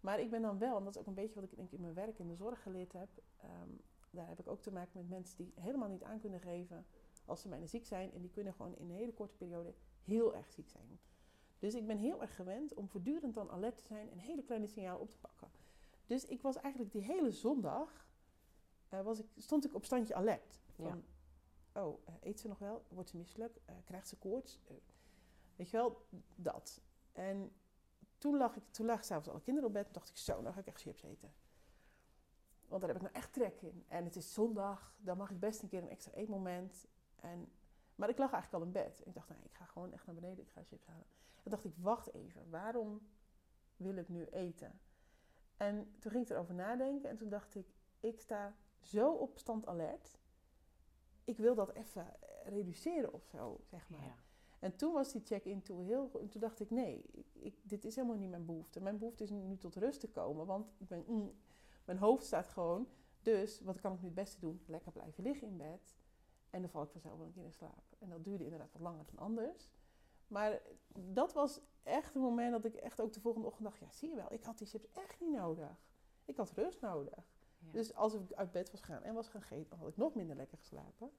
Maar ik ben dan wel, en dat is ook een beetje wat ik denk in mijn werk in de zorg geleerd heb. Um, daar heb ik ook te maken met mensen die helemaal niet aan kunnen geven als ze bijna ziek zijn. En die kunnen gewoon in een hele korte periode heel erg ziek zijn. Dus ik ben heel erg gewend om voortdurend dan alert te zijn en hele kleine signalen op te pakken. Dus ik was eigenlijk die hele zondag, uh, was ik, stond ik op standje alert. Van, ja. oh, uh, eet ze nog wel? Wordt ze misselijk? Uh, krijgt ze koorts? weet je wel, dat. En toen lag ik, toen lag s'avonds alle kinderen op bed en dacht ik, zo, nou ga ik echt chips eten. Want daar heb ik nou echt trek in. En het is zondag, dan mag ik best een keer een extra eetmoment. En, maar ik lag eigenlijk al in bed. Ik dacht, nou, ik ga gewoon echt naar beneden, ik ga chips halen. En dacht ik, wacht even, waarom wil ik nu eten? En toen ging ik erover nadenken en toen dacht ik, ik sta zo op stand alert. Ik wil dat even reduceren of zo, zeg maar. Ja. En toen was die check-in toe heel... Toen dacht ik, nee, ik, dit is helemaal niet mijn behoefte. Mijn behoefte is nu tot rust te komen. Want ik ben, mm, mijn hoofd staat gewoon... Dus wat kan ik nu het beste doen? Lekker blijven liggen in bed. En dan val ik vanzelf wel een keer in slaap. En dat duurde inderdaad wat langer dan anders. Maar dat was echt een moment dat ik echt ook de volgende ochtend dacht... Ja, zie je wel, ik had die chips echt niet nodig. Ik had rust nodig. Dus als ik uit bed was gegaan en was gaan eten... dan had ik nog minder lekker geslapen.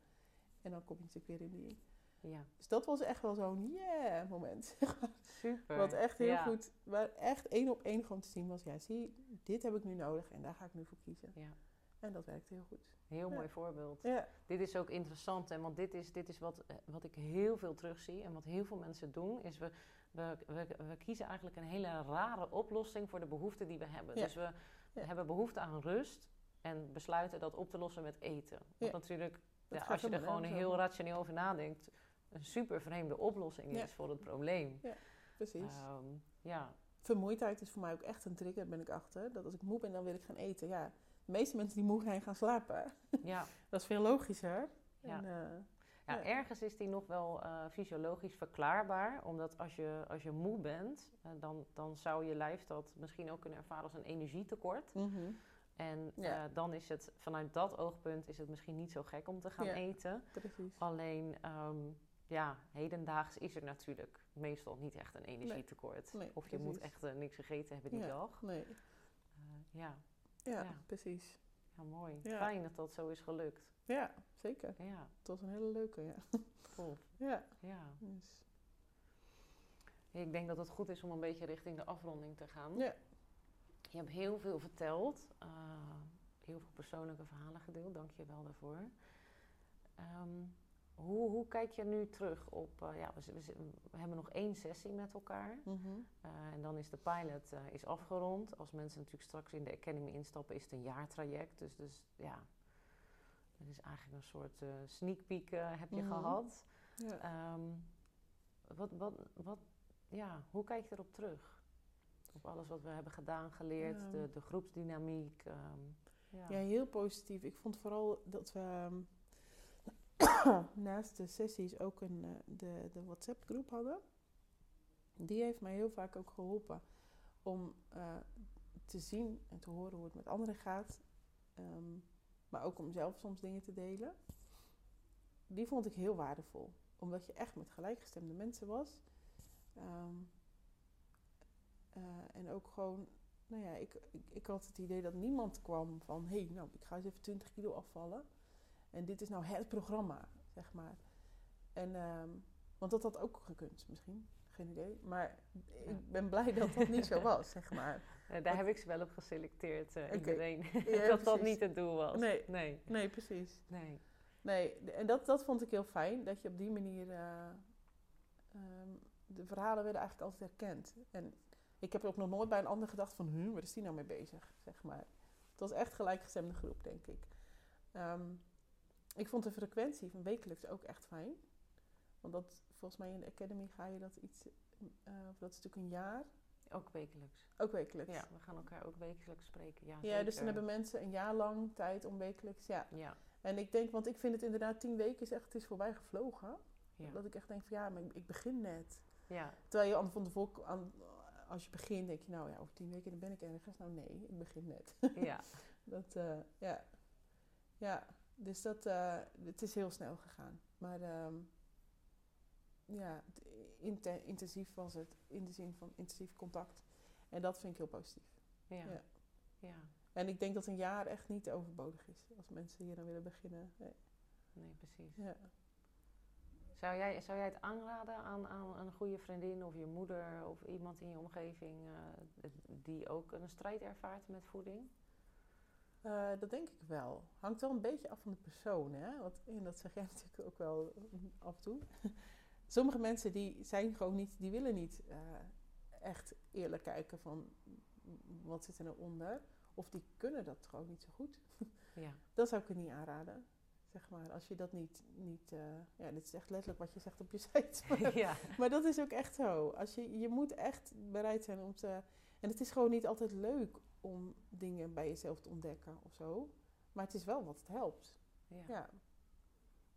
En dan kom je natuurlijk weer in die ja. Dus dat was echt wel zo'n yeah moment. Super. Wat echt heel goed, waar echt één op één gewoon te zien was. Ja, zie, dit heb ik nu nodig en daar ga ik nu voor kiezen. Ja. En dat werkte heel goed. Heel mooi voorbeeld. Ja. Dit is ook interessant, hè, want dit is, dit is wat, eh, wat ik heel veel terugzie en wat heel veel mensen doen, is we, we, we, we kiezen eigenlijk een hele rare oplossing voor de behoeften die we hebben. Dus we, hebben behoefte aan rust en besluiten dat op te lossen met eten. Want natuurlijk, als je er gewoon heel rationeel over nadenkt, een super vreemde oplossing is voor het probleem. Ja, precies. Um, ja. Vermoeidheid is voor mij ook echt een trigger, ben ik achter. Dat als ik moe ben, dan wil ik gaan eten. Ja, de meeste mensen die moe zijn, gaan slapen. Ja. dat is veel logischer. Ja. En, uh, ja, ergens is die nog wel uh, fysiologisch verklaarbaar. Omdat als je, als je moe bent, uh, dan, dan zou je lijf dat misschien ook kunnen ervaren als een energietekort. Mm -hmm. En ja. dan is het vanuit dat oogpunt is het misschien niet zo gek om te gaan ja, eten. Precies. Alleen um, ja, hedendaags is er natuurlijk meestal niet echt een energietekort. of je moet echt niks gegeten hebben die dag. Nee. Ja. Ja. ja. precies. Ja, mooi. Fijn dat dat zo is gelukt. Ja, zeker. Ja. Het was een hele leuke, ja. Ja. ja. Dus. Ik denk dat het goed is om een beetje richting de afronding te gaan. Ja. Je hebt heel veel verteld. Uh, heel veel persoonlijke verhalen gedeeld. Dank je wel daarvoor. Um, hoe, hoe kijk je nu terug op... Uh, ja, we, we, we, hebben nog één sessie met elkaar. Mm -hmm. uh, en dan is de pilot uh, is afgerond. Als mensen natuurlijk straks in de Academy instappen... is het een jaartraject. Dus, dus ja... Dat is eigenlijk een soort sneak peek heb je mm -hmm. gehad. Ja. Um, wat, wat, wat, ja, hoe kijk je erop terug? Op alles wat we hebben gedaan, geleerd, ja. de, de groepsdynamiek. Um, ja. ja. heel positief. Ik vond vooral dat we naast de sessies ook een, uh, de, de WhatsApp-groep hadden. Die heeft mij heel vaak ook geholpen om uh, te zien en te horen hoe het met anderen gaat. Um, maar ook om zelf soms dingen te delen. Die vond ik heel waardevol. Omdat je echt met gelijkgestemde mensen was. Um, uh, en ook gewoon, nou ja, ik, ik, ik, had het idee dat niemand kwam van... hé, hey, nou, ik ga eens even 20 kilo afvallen. En dit is nou het programma, zeg maar. En um, Want dat had ook gekund misschien. Geen idee. Maar ik ben blij dat dat niet zo was, zeg maar. Daar heb ik ze wel op geselecteerd, uh, Oké. iedereen. Ja, dat dat niet het doel was. Nee. Nee. Nee, precies. nee. Nee, en dat, dat vond ik heel fijn. Dat je op die manier... eh, ehm, de verhalen werden eigenlijk altijd herkend. En ik heb ook nog nooit bij een ander gedacht van... Huh, waar is die nou mee bezig? Zeg maar. Het was echt gelijkgestemde groep, denk ik. Ehm, ik vond de frequentie van wekelijks ook echt fijn. Want dat, volgens mij in de Academy ga je dat iets... eh, dat is natuurlijk een jaar. Ook wekelijks. Ook wekelijks. Ja, we gaan elkaar ook wekelijks spreken. Ja, Ja, dus dan hebben mensen een jaar lang tijd om wekelijks... Ja. Ja, En ik denk, want ik vind het inderdaad tien weken is echt... Het is voorbij gevlogen. ja. Dat ik echt denk van ja, maar ik, ik begin net. ja. Terwijl je aan van tevoren, aan, als je begint, denk je nou ja, over tien weken dan ben ik ergens. Nou nee, ik begin net. ja. dat, eh, ja. Ja, dus dat, eh, het is heel snel gegaan. Maar ehm, ja, intensief was het, in de zin van intensief contact. En dat vind ik heel positief. ja. Ja. ja. En ik denk dat een jaar echt niet overbodig is. Als mensen hier dan willen beginnen. Nee. Nee, precies. Ja. Zou jij, zou jij het aanraden aan, aan een goede vriendin of je moeder of iemand in je omgeving eh, die ook een strijd ervaart met voeding? Eh, dat denk ik wel. Hangt wel een beetje af van de persoon, hè? Want, en dat zeg jij natuurlijk ook wel mm, af en toe. Sommige mensen die zijn gewoon niet, die willen niet eh, echt eerlijk kijken van mm, wat zit er nou onder. Of die kunnen dat gewoon niet zo goed. Ja, Dat zou ik niet aanraden. Zeg maar, als je dat niet, niet eh, ja, dit is echt letterlijk wat je zegt op je site. Maar, ja. maar dat is ook echt zo. Als je, je moet echt bereid zijn om te. En het is gewoon niet altijd leuk om dingen bij jezelf te ontdekken of zo. Maar het is wel wat het helpt. ja. Ja,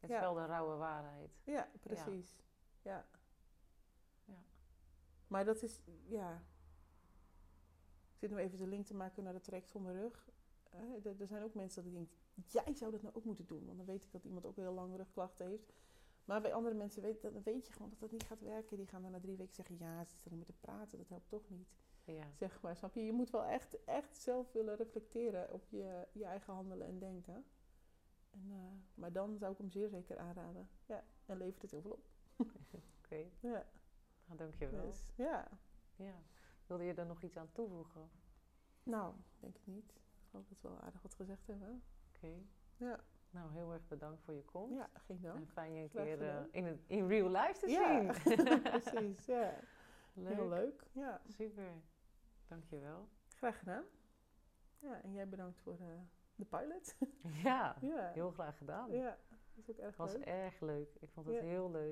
Het is Ja. wel de rauwe waarheid. ja precies. Ja. Ja. Maar dat is, ja. Ik zit nu even de link te maken naar de traject zonder rug. Eh, er, er zijn ook mensen die denken, jij zou dat nou ook moeten doen. Want dan weet ik dat iemand ook heel lang rugklachten heeft. Maar bij andere mensen weet, dan weet je gewoon dat dat niet gaat werken. Die gaan dan na drie weken zeggen, ja, ze zitten alleen maar te praten. Dat helpt toch niet. Ja, Zeg maar, snap je? Je moet wel echt, echt zelf willen reflecteren op je, je eigen handelen en denken. En, eh, maar dan zou ik hem zeer zeker aanraden. Ja, en levert het heel veel op. oké. Ja, Nou, dankjewel. dus, ja. Ja. Wilde je er nog iets aan toevoegen? Nou, denk ik niet. Ik geloof dat we wel aardig wat gezegd hebben. Oké. Ja, Nou, heel erg bedankt voor je komst. ja geen dank. En fijn je een Graag keer eh, in, het, in real life te Ja, zien. precies. Ja. leuk. Heel leuk. Ja, Super. Dankjewel. graag gedaan. Ja, en jij bedankt voor eh, de pilot. Ja, ja. heel graag gedaan. ja, dat is ook erg Het was leuk. erg leuk. Ik vond het Ja. heel leuk.